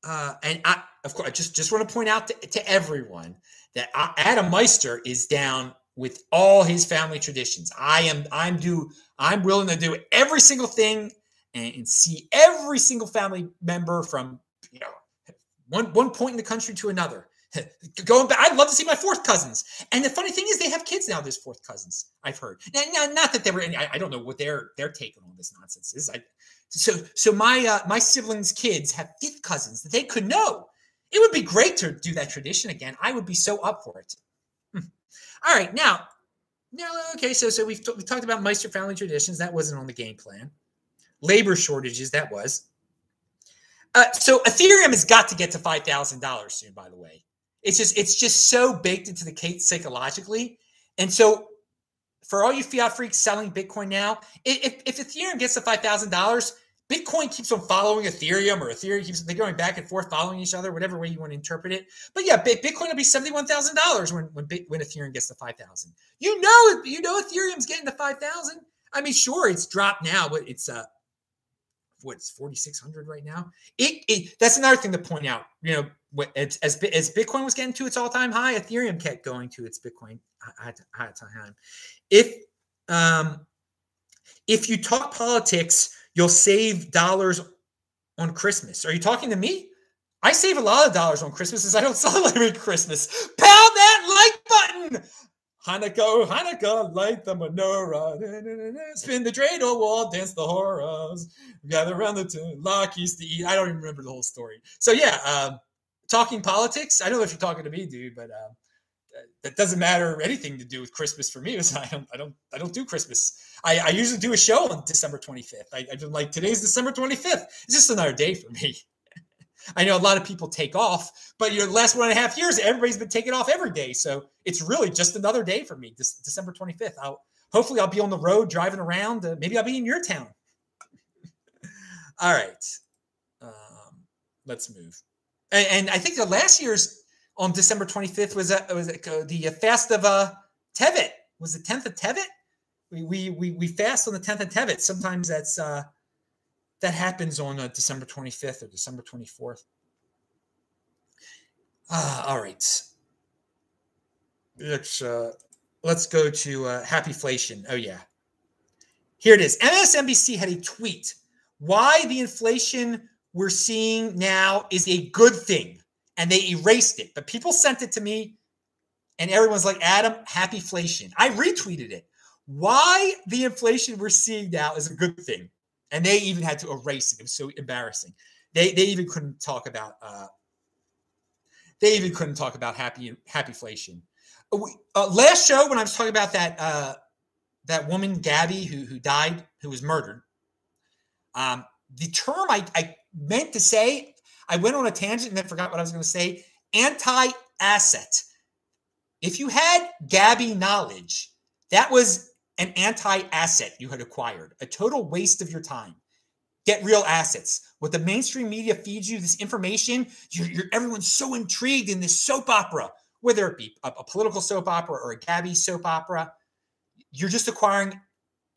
uh, and I of course I just just want to point out to, to everyone that Adam Meister is down with all his family traditions. I am I'm do I'm willing to do every single thing and, and see every single family member from you know one one point in the country to another. Going back, I'd love to see my fourth cousins. And the funny thing is, they have kids now. There's fourth cousins. I've heard. Now, not that they were. I, I don't know what their their take on all this nonsense is. I, so so my uh, my siblings' kids have fifth cousins that they could know. It would be great to do that tradition again. I would be so up for it. Hmm. All right, now, now okay. So so we've t- we talked about Meister family traditions. That wasn't on the game plan. Labor shortages. That was. Uh, so Ethereum has got to get to five thousand dollars soon. By the way, it's just it's just so baked into the cake psychologically. And so for all you fiat freaks selling Bitcoin now, if, if Ethereum gets to five thousand dollars, Bitcoin keeps on following Ethereum, or Ethereum keeps they're going back and forth, following each other, whatever way you want to interpret it. But yeah, Bitcoin will be seventy one thousand dollars when when when Ethereum gets to five thousand. You know, you know, Ethereum's getting to five thousand. I mean, sure, it's dropped now, but it's uh, what's forty six hundred right now. It, it that's another thing to point out. You know, as, as, as Bitcoin was getting to its all time high, Ethereum kept going to its Bitcoin high, time. If um, if you talk politics, you'll save dollars on Christmas. Are you talking to me? I save a lot of dollars on Christmas as I don't celebrate Christmas. Pound that like button. Hanukkah, oh Hanukkah, light the menorah. Spin the dreidel wall, dance the horrors. Gather around the t- lock used to eat. I don't even remember the whole story. So yeah, um, talking politics. I don't know if you're talking to me, dude, but um, that doesn't matter anything to do with Christmas for me. I don't, I don't, I don't do Christmas. I, I usually do a show on December 25th. I, I like today's December 25th. It's just another day for me. I know a lot of people take off, but your last one and a half years, everybody's been taking off every day. So it's really just another day for me. This December 25th. I'll hopefully I'll be on the road driving around. Uh, maybe I'll be in your town. All right. Um, let's move. And, and, I think the last year's on December 25th was a, was a, the fast of uh, Tevet. Was the 10th of Tevet? We, we we we fast on the 10th of Tevet. Sometimes that's uh, that happens on uh, December 25th or December 24th. Uh, all right. Let's uh, let's go to uh, Happyflation. Oh yeah, here it is. MSNBC had a tweet. Why the inflation we're seeing now is a good thing, and they erased it. But people sent it to me, and everyone's like, "Adam, happy inflation. I retweeted it. Why the inflation we're seeing now is a good thing and they even had to erase it. It was so embarrassing. They they even couldn't talk about uh, they even couldn't talk about happy happyflation. Uh, uh, last show when I was talking about that uh, that woman Gabby who who died who was murdered. Um, the term I, I meant to say I went on a tangent and then forgot what I was going to say. Anti-asset. If you had Gabby knowledge, that was an anti asset you had acquired, a total waste of your time. Get real assets. What the mainstream media feeds you, this information, you're, you're everyone's so intrigued in this soap opera, whether it be a, a political soap opera or a Gabby soap opera. You're just acquiring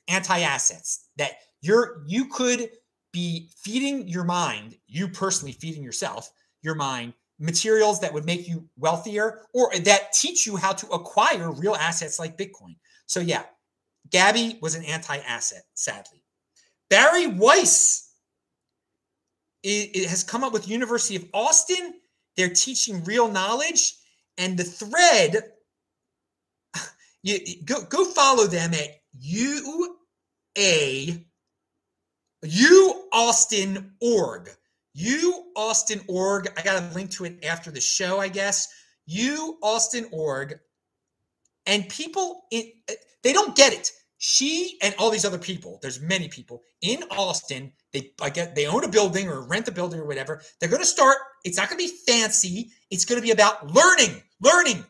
anti assets that you're you could be feeding your mind, you personally feeding yourself, your mind, materials that would make you wealthier or that teach you how to acquire real assets like Bitcoin. So, yeah, Gabby was an anti asset, sadly. Bari Weiss it, it has come up with University of Austin. They're teaching real knowledge. And the thread, you, go, go follow them at UA, U Austin org. You Austin org. I got a link to it after the show, I guess. You Austin org. And people, it, they don't get it she and all these other people there's many people in austin they i get they own a building or rent a building or whatever they're going to start it's not going to be fancy it's going to be about learning learning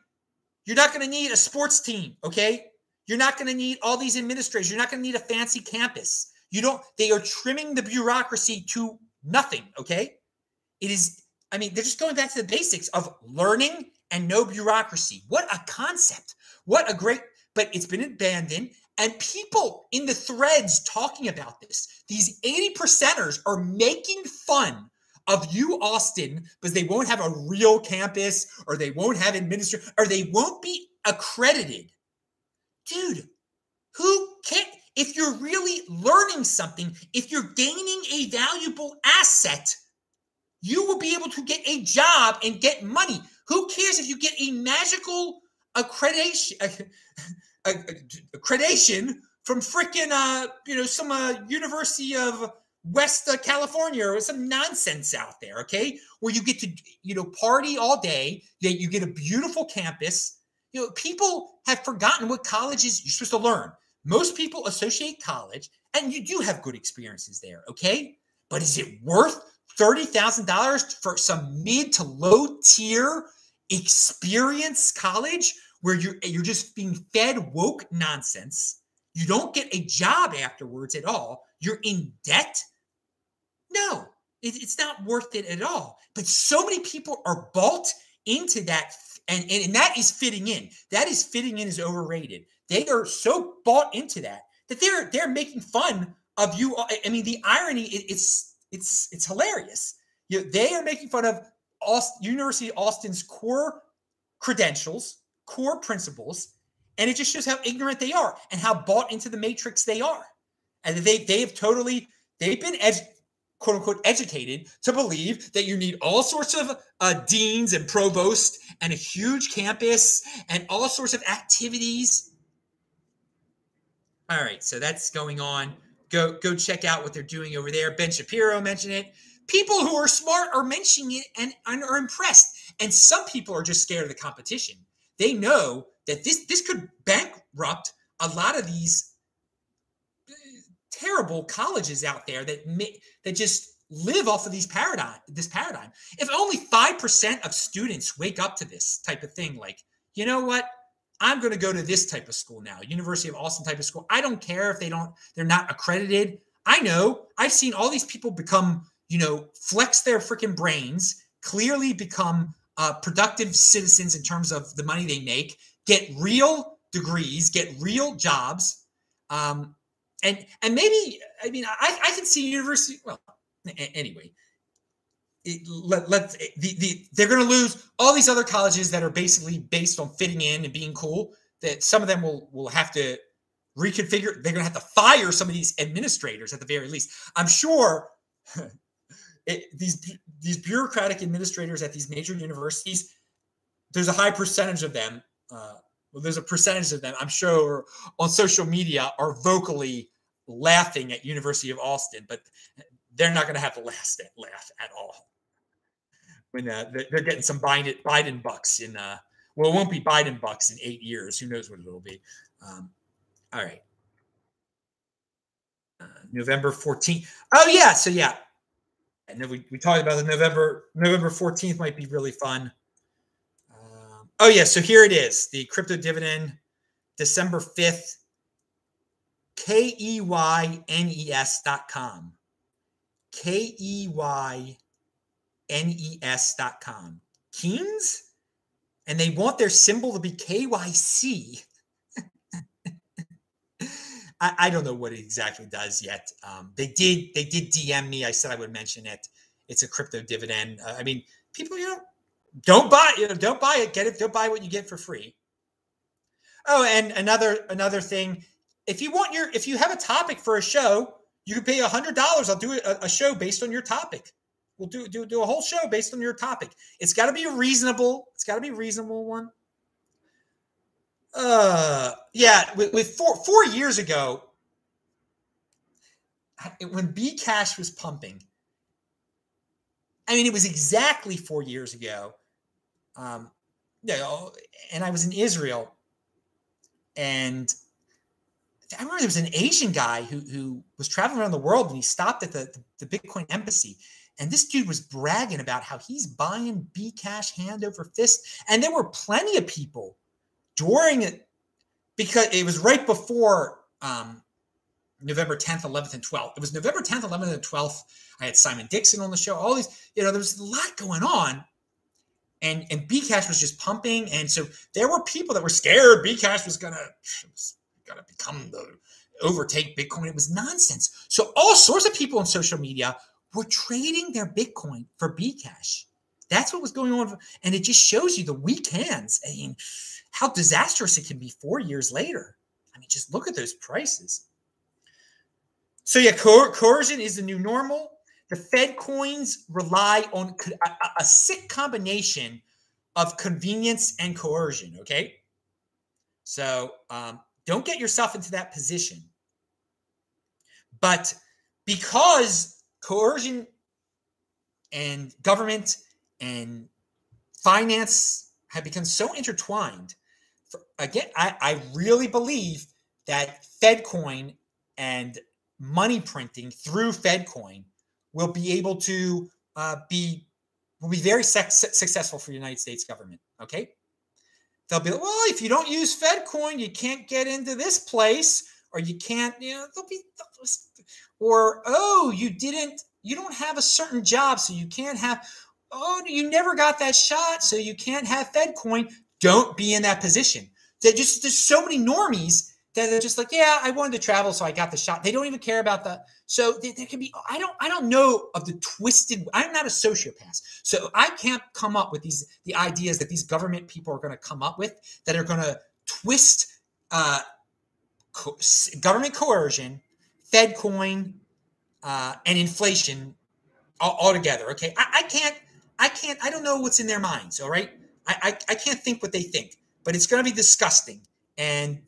you're not going to need a sports team okay you're not going to need all these administrators you're not going to need a fancy campus You don't, they are trimming the bureaucracy to nothing. Okay. It is, I mean, they're just going back to the basics of learning and no bureaucracy. What a concept. What a great, but it's been abandoned. And people in the threads talking about this, these 80 percenters are making fun of you, Austin, because they won't have a real campus or they won't have administration or they won't be accredited. Dude, who can if you're really learning something, if you're gaining a valuable asset, you will be able to get a job and get money. Who cares if you get a magical accreditation? accreditation from freaking uh you know some uh, University of West uh, California or some nonsense out there, okay? Where you get to you know party all day, that you get a beautiful campus. You know, people have forgotten what college is. You're supposed to learn. Most people associate college, and you do have good experiences there, okay? But is it worth thirty thousand dollars for some mid to low tier experience college where you're you're just being fed woke nonsense. You don't get a job afterwards at all. You're in debt. No, it, it's not worth it at all. But so many people are bought into that, and, and, and that is fitting in. That is fitting in is overrated. They are so bought into that that they're they're making fun of you. I mean, the irony it, it's it's it's hilarious. You know, they are making fun of Austin, University of Austin's core credentials core principles, and it just shows how ignorant they are and how bought into the matrix they are. And they they have totally they've been ed, quote unquote educated to believe that you need all sorts of uh, deans and provosts and a huge campus and all sorts of activities. All right, so that's going on. Go go check out what they're doing over there. Ben Shapiro mentioned it. People who are smart are mentioning it and, and are impressed. And some people are just scared of the competition. They know that this this could bankrupt a lot of these uh, terrible colleges out there that may, that just live off of these paradigm this paradigm. If only 5% of students wake up to this type of thing like, you know what? I'm going to go to this type of school now, University of Austin type of school. I don't care if they don't they're not accredited. I know. I've seen all these people become, you know, flex their freaking brains, clearly become uh, productive citizens in terms of the money they make, get real degrees, get real jobs, um, and and maybe I mean I, I can see university. Well, anyway, let, let the, the they're going to lose all these other colleges that are basically based on fitting in and being cool. That some of them will will have to reconfigure. They're going to have to fire some of these administrators at the very least. I'm sure it, these these bureaucratic administrators at these major universities, there's a high percentage of them. Uh, well, there's a percentage of them I'm sure on social media are vocally laughing at University of Austin, but they're not going to have the last laugh at all when uh, they're getting some Biden, Biden bucks in. Uh, well, it won't be Biden bucks in eight years. Who knows what it'll be? Um, all right. Uh, November 14th. Oh, yeah. So, yeah, and then we, we talked about the November November 14th might be really fun. Um, oh yeah, so here it is. The crypto dividend, December 5th, K-E-Y-N-E-S dot com. K-E-Y-N-E-S dot com. Kings? And they want their symbol to be KYC. I, I don't know what it exactly does yet. Um, they did they did DM me. I said I would mention it. It's a crypto dividend. Uh, I mean, people, you know, don't buy you know don't buy it. Get it. Don't buy what you get for free. Oh, and another another thing. If you want your if you have a topic for a show, you can pay a hundred dollars. I'll do a, a show based on your topic. We'll do, do do a whole show based on your topic. It's got to be reasonable. It's got to be a reasonable one. Uh, yeah, with, with four four years ago, when B Cash was pumping, I mean, it was exactly four years ago. Um, you know, and I was in Israel, and I remember there was an Asian guy who who was traveling around the world, and he stopped at the, the, the Bitcoin embassy, and this dude was bragging about how he's buying B Cash hand over fist, and there were plenty of people during it because it was right before um, November 10th, 11th, and 12th. It was November 10th, 11th, and 12th. I had Simon Dixon on the show. All these, you know, there was a lot going on, and and B Cash was just pumping, and so there were people that were scared B Cash was gonna gonna become the overtake Bitcoin. It was nonsense. So all sorts of people on social media were trading their Bitcoin for Bcash. That's what was going on, and it just shows you the weak hands. I mean, how disastrous it can be four years later. I mean, just look at those prices. So yeah, coer- coercion is the new normal. The Fed coins rely on a, a sick combination of convenience and coercion. Okay, so um, don't get yourself into that position. But because coercion and government and finance have become so intertwined, for, again, I, I really believe that FedCoin and money printing through FedCoin will be able to uh, be will be very successful for the United States government. Okay, they'll be like, well, if you don't use FedCoin, you can't get into this place, or you can't, you know, they'll be, or oh, you didn't, you don't have a certain job, so you can't have. Oh, you never got that shot, so you can't have fed coin Don't be in that position. That just there's so many normies that they're just like, yeah, I wanted to travel, so I got the shot. They don't even care about the. So there, there can be. I don't. I don't know of the twisted. I'm not a sociopath, so I can't come up with these the ideas that these government people are going to come up with that are going to twist uh, co- government coercion, Fed coin, uh, and inflation all, all together. Okay, I, I, can't. I can't. I don't know what's in their minds. All right, I, I, I can't think what they think, but it's going to be disgusting and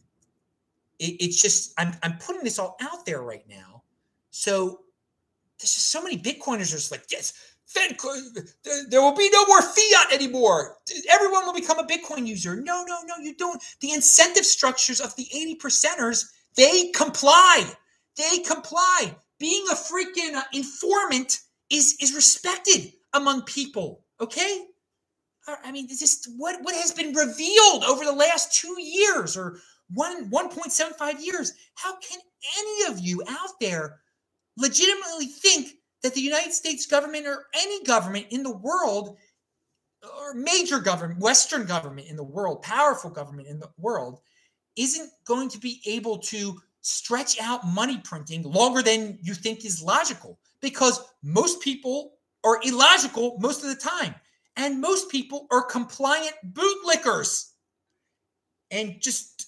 it, it's just I'm I'm putting this all out there right now. So there's just so many Bitcoiners are just like, yes, Fed, coin, there will be no more fiat anymore. Everyone will become a Bitcoin user. No, no, no, you don't. The incentive structures of the 80 percenters, they comply. They comply. Being a freaking uh, informant is is respected among people. Okay, I mean, just what what has been revealed over the last two years or one 1.75 years. How can any of you out there legitimately think that the United States government or any government in the world or major government, Western government in the world, powerful government in the world, isn't going to be able to stretch out money printing longer than you think is logical because most people are illogical most of the time. And most people are compliant bootlickers. And just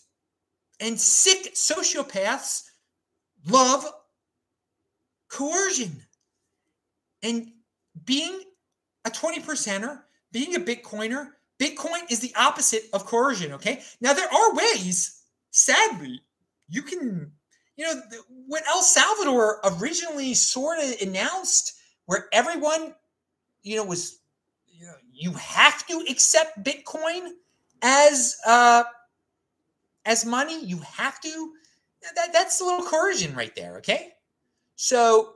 and sick sociopaths love coercion. And being a 20 percenter, being a Bitcoiner, Bitcoin is the opposite of coercion. Okay. Now, there are ways, sadly, you can, you know, when El Salvador originally sort of announced where everyone, you know, was, you know, you have to accept Bitcoin as, uh, as money. You have to. That, that's a little coercion right there. Okay. So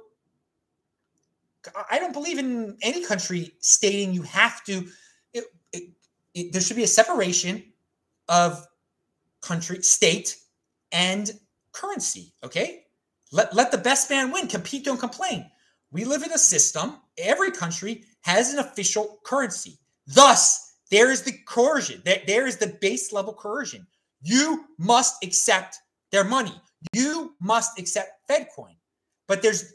I don't believe in any country stating you have to. It, it, it, there should be a separation of country, state, and currency. Okay. Let, let the best man win. Compete, don't complain. We live in a system, every country has an official currency. Thus, there is the coercion. There, there is the base level coercion. You must accept their money. You must accept FedCoin. But there's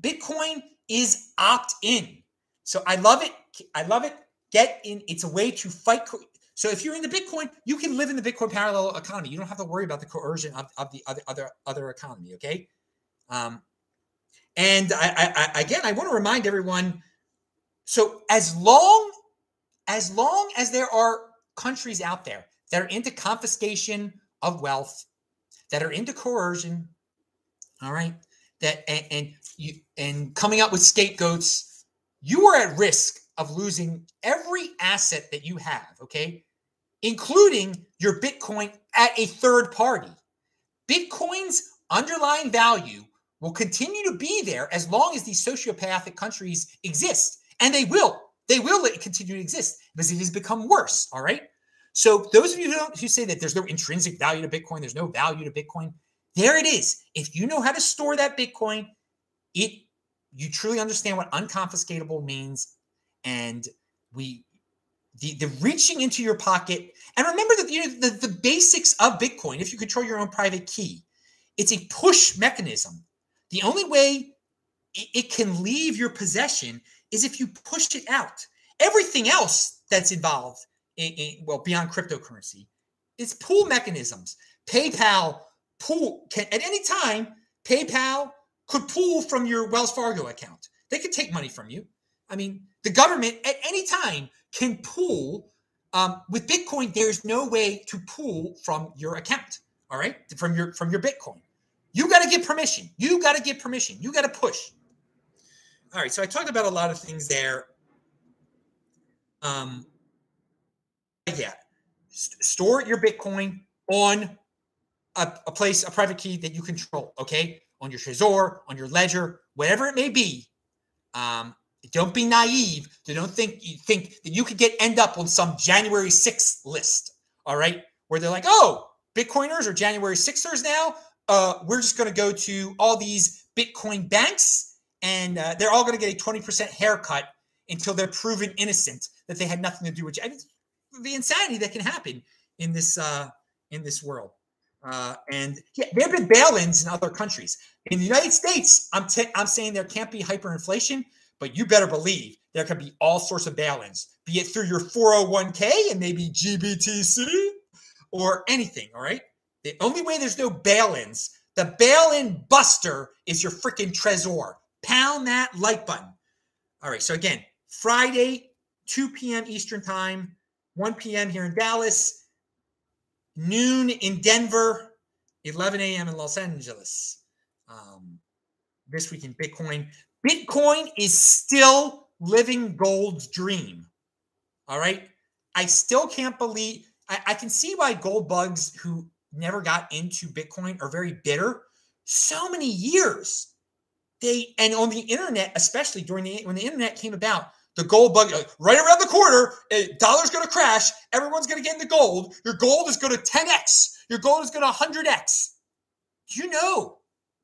Bitcoin is opt in. So I love it. I love it. Get in. It's a way to fight. So if you're in the Bitcoin, you can live in the Bitcoin parallel economy. You don't have to worry about the coercion of, of the other other other economy. Okay. Um, and I, I, again, I want to remind everyone. So as long as long as there are countries out there that are into confiscation of wealth, that are into coercion, all right, that and, and you and coming up with scapegoats, you are at risk of losing every asset that you have, okay? Including your Bitcoin at a third party. Bitcoin's underlying value will continue to be there as long as these sociopathic countries exist. And they will. They will continue to exist because it has become worse. All right. So those of you who, who say that there's no intrinsic value to Bitcoin, there's no value to Bitcoin, there it is. If you know how to store that Bitcoin, it you truly understand what unconfiscatable means, and we the, the reaching into your pocket. And remember that you know the, the basics of bitcoin if you control your own private key it's a push mechanism. The only way it, it can leave your possession is if you push it out. Everything else that's involved in, in well beyond cryptocurrency is pool mechanisms. Paypal pool can at any time paypal could pull from your wells fargo account. They could take money from you. I mean the government at any time can pool um, with Bitcoin. There's no way to pool from your account. All right, from your from your Bitcoin. You got to get permission. You got to get permission. You got to push. All right, so I talked about a lot of things there. Um, yeah, St- store your Bitcoin on a, a place, a private key that you control. Okay, on your Trezor, on your Ledger, whatever it may be. Um, don't be naive. They Don't think you think that you could get end up on some January 6th list. All right. Where they're like, oh, Bitcoiners are January 6ers now. Uh, we're just going to go to all these Bitcoin banks and uh, they're all going to get a 20% haircut until they're proven innocent that they had nothing to do with. I mean, the insanity that can happen in this uh, in this world. Uh, and yeah, there have been bail-ins in other countries. In the United States, I'm t- I'm saying there can't be hyperinflation but you better believe there can be all sorts of bail-ins, be it through your 401k and maybe GBTC or anything. All right. The only way there's no bail-ins, the bail-in buster is your freaking Trezor. Pound that like button. All right. So again, Friday, 2 p.m. Eastern time, 1 p.m. here in Dallas, noon in Denver, 11 a.m. in Los Angeles. Um, this week in Bitcoin. Bitcoin is still living gold's dream. All right. I still can't believe, I, I, can see why gold bugs who never got into Bitcoin are very bitter. So many years. They, and on the internet, especially during the, when the internet came about, the gold bug uh, right around the corner, dollar's going to crash. Everyone's going to get into gold. Your gold is going to 10x. Your gold is going to 100x. You know,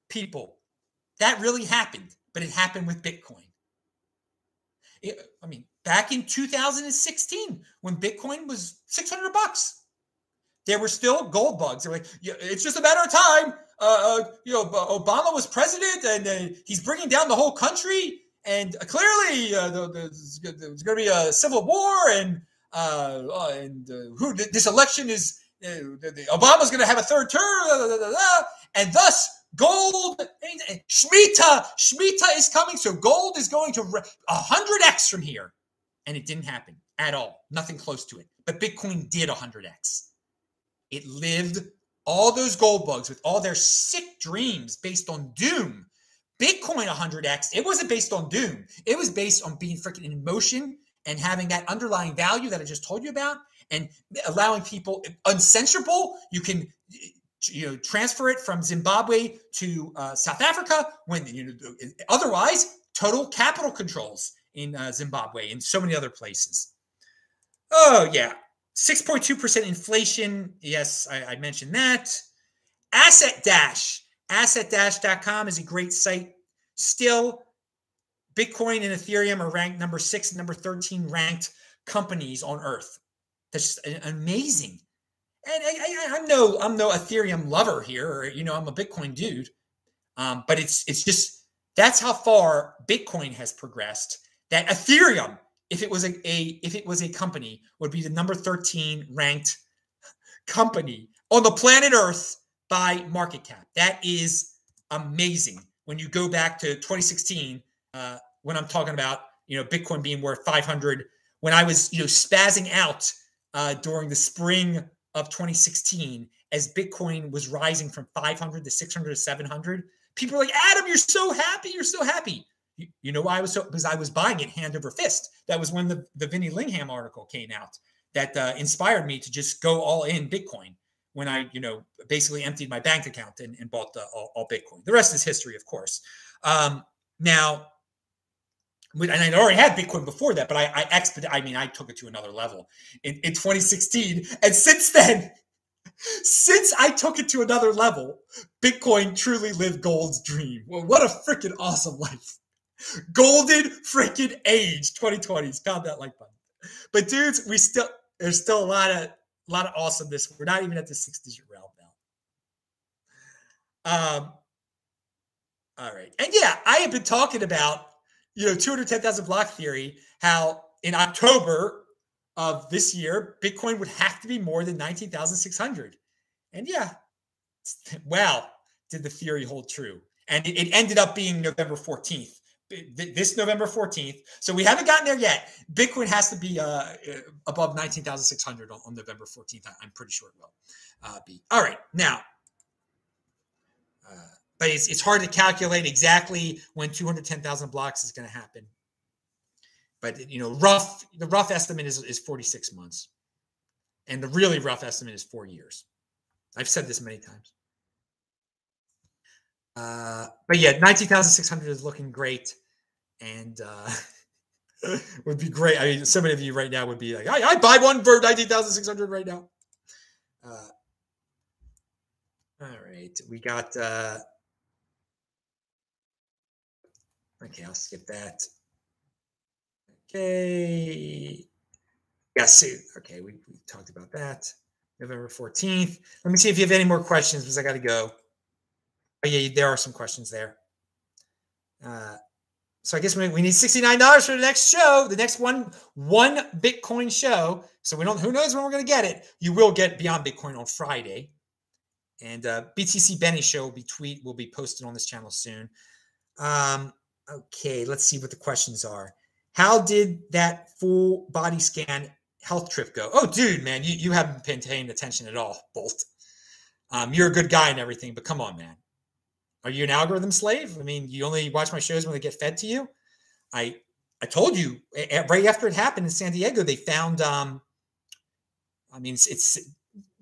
people, that really happened but it happened with Bitcoin. It, I mean, back in 2016, when Bitcoin was 600 bucks, there were still gold bugs. They're like, it's just a matter of time. Uh, uh, you know, Obama was president, and uh, he's bringing down the whole country. And clearly, uh, there's going to be a civil war, and uh, uh, and who this election is. Obama's going to have a third term, and thus Gold, Shemitah, Shemitah is coming. So gold is going to 100x from here. And it didn't happen at all. Nothing close to it. But Bitcoin did 100x. It lived all those gold bugs with all their sick dreams based on doom. Bitcoin 100x, it wasn't based on doom. It was based on being freaking in motion and having that underlying value that I just told you about and allowing people uncensorable. You can you know transfer it from Zimbabwe to uh, South Africa when you know otherwise total capital controls in uh, Zimbabwe and so many other places. Oh yeah, six point two percent inflation. Yes, I, I mentioned that. Asset Dash, AssetDash.com is a great site. Still, Bitcoin and Ethereum are ranked number six and number thirteen ranked companies on Earth. That's just amazing and I, am no I'm no Ethereum lover here, or you know I'm a Bitcoin dude. Um, but it's it's just that's how far Bitcoin has progressed. That Ethereum, if it was a, a if it was a company, would be the number 13 ranked company on the planet Earth by market cap. That is amazing. When you go back to 2016, uh, when I'm talking about you know Bitcoin being worth 500, when I was you know spazzing out uh, during the spring of 2016 as Bitcoin was rising from 500 to 600 to 700. People were like, Adam, you're so happy. You're so happy. You, you know why I was so? Because I was buying it hand over fist. That was when the, the Vinny Lingham article came out that uh, inspired me to just go all in Bitcoin when I, you know, basically emptied my bank account and, and bought the, all, all, Bitcoin. The rest is history, of course. Um, now, and I'd already had Bitcoin before that, but I, I expedite. I mean, I took it to another level in, in 2016, and since then, since I took it to another level, Bitcoin truly lived gold's dream. Well, what a freaking awesome life. Golden freaking age 2020s. Pound that like button. But dudes, we still there's still a lot of a lot of awesomeness. We're not even at the six digit realm now. Um all right. And yeah, I have been talking about, you know, 210,000 block theory, how in October of this year, Bitcoin would have to be more than 19,600. And yeah, well, did the theory hold true? And it, ended up being November 14th this November 14th. So we haven't gotten there yet. Bitcoin has to be uh, uh above 19,600 on, on, November 14th. I'm pretty sure it will uh, be. All right. Now, uh, but it's, it's hard to calculate exactly when 210,000 blocks is going to happen. But, you know, rough, the rough estimate is, is 46 months. And the really rough estimate is four years. I've said this many times. Uh, but yeah, 19,600 is looking great and uh, would be great. I mean, so many of you right now would be like, I, I buy one for nineteen thousand six hundred right now. Uh, all right, we got. Uh, okay, I'll skip that. Okay. Yes. Sir. Okay, we, we talked about that. November 14th. Let me see if you have any more questions because I got to go. Oh, yeah, there are some questions there. Uh, so I guess we, we need $69 for the next show, the next one, one Bitcoin show. So we don't, who knows when we're going to get it. You will get Beyond Bitcoin on Friday. And uh, BTC Benny show will be tweet, will be posted on this channel soon. Um, okay, let's see what the questions are. How did that full body scan health trip go? Oh, dude, man, you, you haven't been paying attention at all, Bolt. Um, you're a good guy and everything, but come on, man. Are you an algorithm slave? I mean, you only watch my shows when they get fed to you. I I told you right after it happened in San Diego, they found. Um, I mean, it's, it's,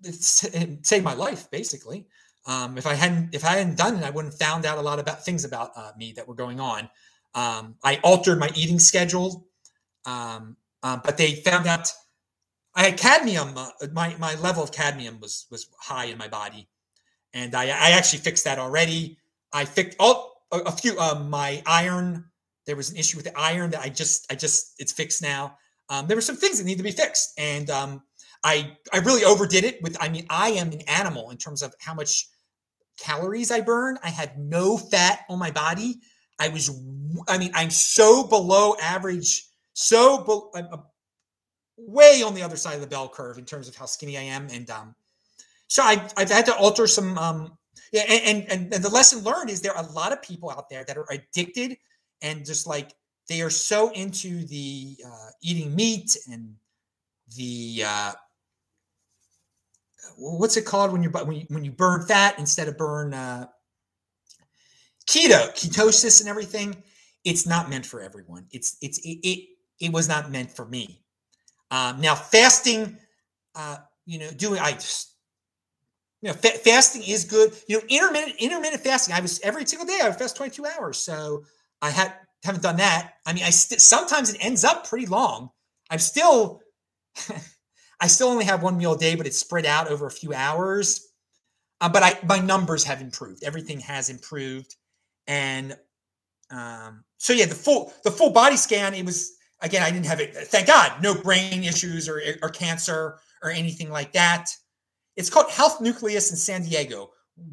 it's it saved my life basically. Um, if I hadn't if I hadn't done it, I wouldn't have found out a lot about things about uh, me that were going on. Um, I altered my eating schedule, um, uh, but they found out I had cadmium. Uh, my my level of cadmium was was high in my body, and I I actually fixed that already. I fixed all a, a few um, my iron. There was an issue with the iron that I just I just it's fixed now. Um, there were some things that need to be fixed, and um, I I really overdid it with. I mean, I am an animal in terms of how much calories I burn. I had no fat on my body. I was. I mean, I'm so below average. So be, I'm, I'm way on the other side of the bell curve in terms of how skinny I am, and um, so I I've had to alter some um yeah, and, and and the lesson learned is there are a lot of people out there that are addicted and just like they are so into the uh, eating meat and the uh, what's it called when you when you, when you burn fat instead of burn uh, keto ketosis and everything. It's not meant for everyone. It's it's it it, it was not meant for me. Um, now fasting, uh, you know, doing I just you know, fa- fasting is good. You know, intermittent intermittent fasting. I was every single day. I would fast twenty two hours. So I had haven't done that. I mean, I st- sometimes it ends up pretty long. I'm still, I still only have one meal a day, but it's spread out over a few hours. Uh, but I my numbers have improved. Everything has improved, and um, so yeah, the full the full body scan. It was again. I didn't have it. Thank God, no brain issues or or cancer or anything like that. It's called Health Nucleus in San Diego.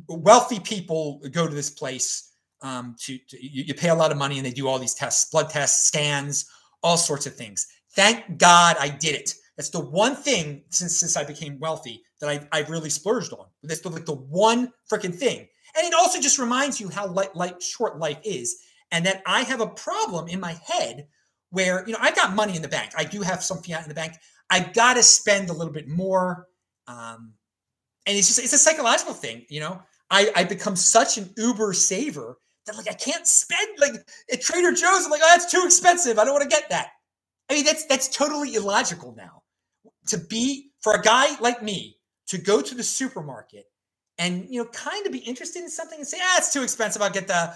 Wealthy people go to this place um, to, to you, you pay a lot of money and they do all these tests, blood tests, scans, all sorts of things. Thank God I did it. That's the one thing since since I became wealthy that I I've really splurged on. That's the, like the one freaking thing. And it also just reminds you how light, light short life is, and that I have a problem in my head where you know I've got money in the bank. I do have some fiat in the bank. I've got to spend a little bit more. Um, and it's just it's a psychological thing, you know. I I become such an uber saver that like I can't spend like at Trader Joe's. I'm like, oh, that's too expensive. I don't want to get that. I mean, that's that's totally illogical now. To be for a guy like me to go to the supermarket and you know kind of be interested in something and say, ah, it's too expensive. I'll get the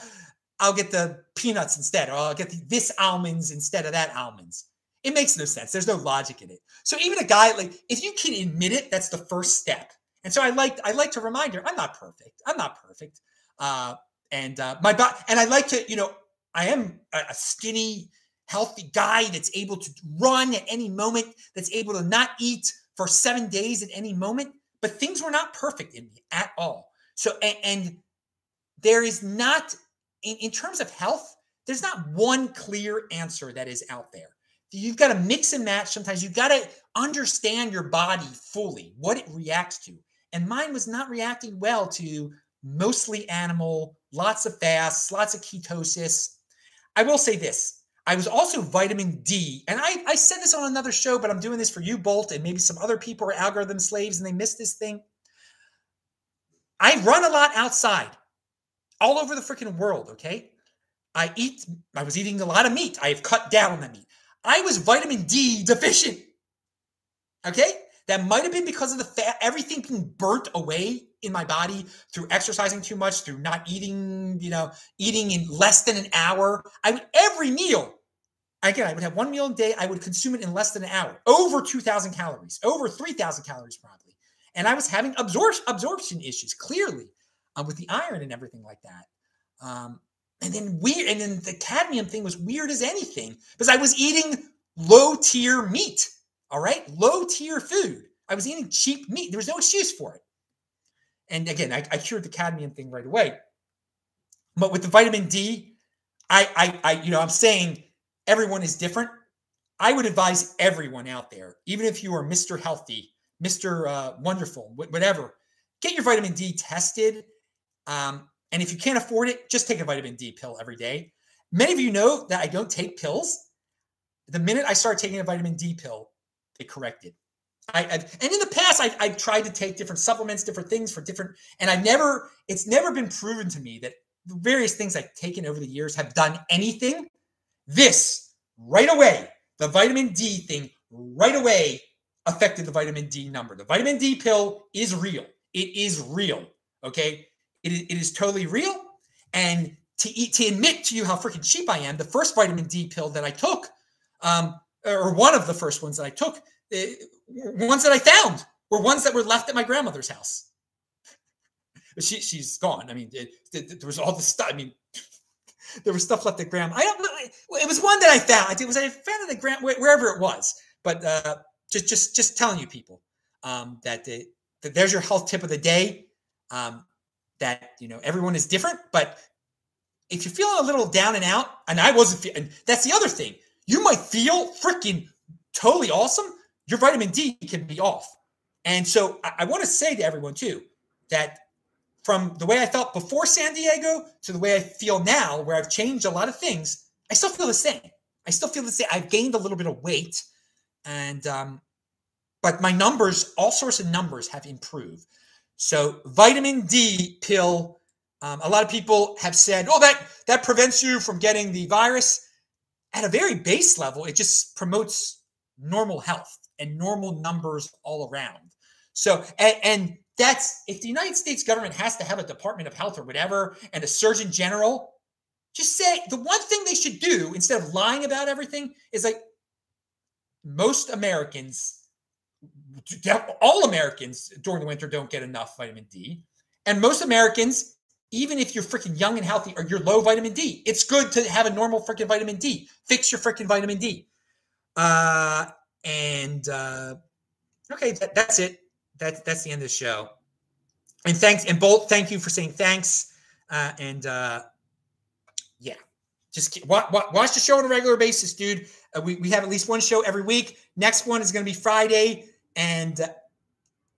I'll get the peanuts instead, or I'll get the, this almonds instead of that almonds. It makes no sense. There's no logic in it. So even a guy like if you can admit it, that's the first step And so I like I like to remind her I'm not perfect. I'm not perfect. Uh, and uh, my body, and I like to, you know, I am a skinny, healthy guy that's able to run at any moment, that's able to not eat for seven days at any moment. But things were not perfect in me at all. So, and, and there is not, in, in terms of health, there's not one clear answer that is out there. You've got to mix and match. Sometimes you've got to understand your body fully, what it reacts to. And mine was not reacting well to mostly animal, lots of fasts, lots of ketosis. I will say this. I was also vitamin D, and I, I said this on another show, but I'm doing this for you, Bolt, and maybe some other people are algorithm slaves and they missed this thing. I run a lot outside, all over the freaking world, okay? I eat, I was eating a lot of meat. I have cut down on the meat. I was vitamin D deficient. Okay? That might have been because of the fat, everything being burnt away in my body through exercising too much, through not eating, you know, eating in less than an hour. I would every meal, again, I would have one meal a day. I would consume it in less than an hour, over 2,000 calories, over 3,000 calories probably. And I was having absorption absorption issues clearly um, with the iron and everything like that. Um, and then weird, and then the cadmium thing was weird as anything because I was eating low tier meat. All right, low tier food. I was eating cheap meat. There was no excuse for it. And again, I, I cured the cadmium thing right away. But with the vitamin D, I, I, I, you know, I'm saying everyone is different. I would advise everyone out there, even if you are Mr. Healthy, Mr. Uh, Wonderful, whatever, get your vitamin D tested. Um, and if you can't afford it, just take a vitamin D pill every day. Many of you know that I don't take pills. The minute I started taking a vitamin D pill, it corrected. I, I've, and in the past, I, I've tried to take different supplements, different things for different, and I've never, it's never been proven to me that the various things I've taken over the years have done anything. This right away, the vitamin D thing right away affected the vitamin D number. The vitamin D pill is real. It is real. Okay. It is, it is totally real. And to eat, to admit to you how freaking cheap I am, the first vitamin D pill that I took, um, or one of the first ones that I took, it, eh, ones that I found were ones that were left at my grandmother's house. She, she's gone. I mean, it, there was all this stuff. I mean, there was stuff left at grandma. I don't. It was one that I found. It was I found it at grand wherever it was. But uh, just just just telling you people um, that, the, that there's your health tip of the day. Um, that you know everyone is different, but if you're feeling a little down and out, and I wasn't, feeling, that's the other thing. You might feel freaking totally awesome. Your vitamin D can be off, and so I, I want to say to everyone too that from the way I felt before San Diego to the way I feel now, where I've changed a lot of things, I still feel the same. I still feel the same. I've gained a little bit of weight, and um, but my numbers, all sorts of numbers, have improved. So vitamin D pill. Um, a lot of people have said, "Oh, that that prevents you from getting the virus." At a very base level, it just promotes normal health and normal numbers all around. So, and, and that's if the United States government has to have a Department of Health or whatever, and a Surgeon General, just say the one thing they should do instead of lying about everything is like most Americans all Americans during the winter don't get enough vitamin D. And most Americans, even if you're freaking young and healthy or you're low vitamin D, it's good to have a normal freaking vitamin D. Fix your freaking vitamin D. Uh, and uh, okay, that, that's it. That's that's the end of the show. And thanks, and Bolt, thank you for saying thanks. Uh, and uh, yeah, just watch, watch the show on a regular basis, dude. Uh, we, we have at least one show every week. Next one is going to be Friday. And uh,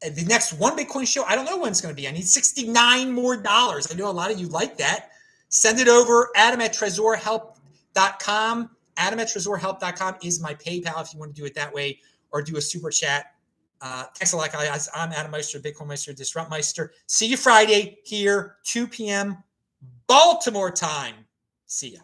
the next one Bitcoin show, I don't know when it's going to be. I need 69 more dollars. I know a lot of you like that. Send it over. Adam at trezorhelp.com. Adam at trezorhelp.com is my PayPal if you want to do it that way or do a super chat. Uh, thanks a lot, guys. I'm Adam Meister, Bitcoin Meister, Disrupt Meister. See you Friday here, 2 p.m. Baltimore time. See ya.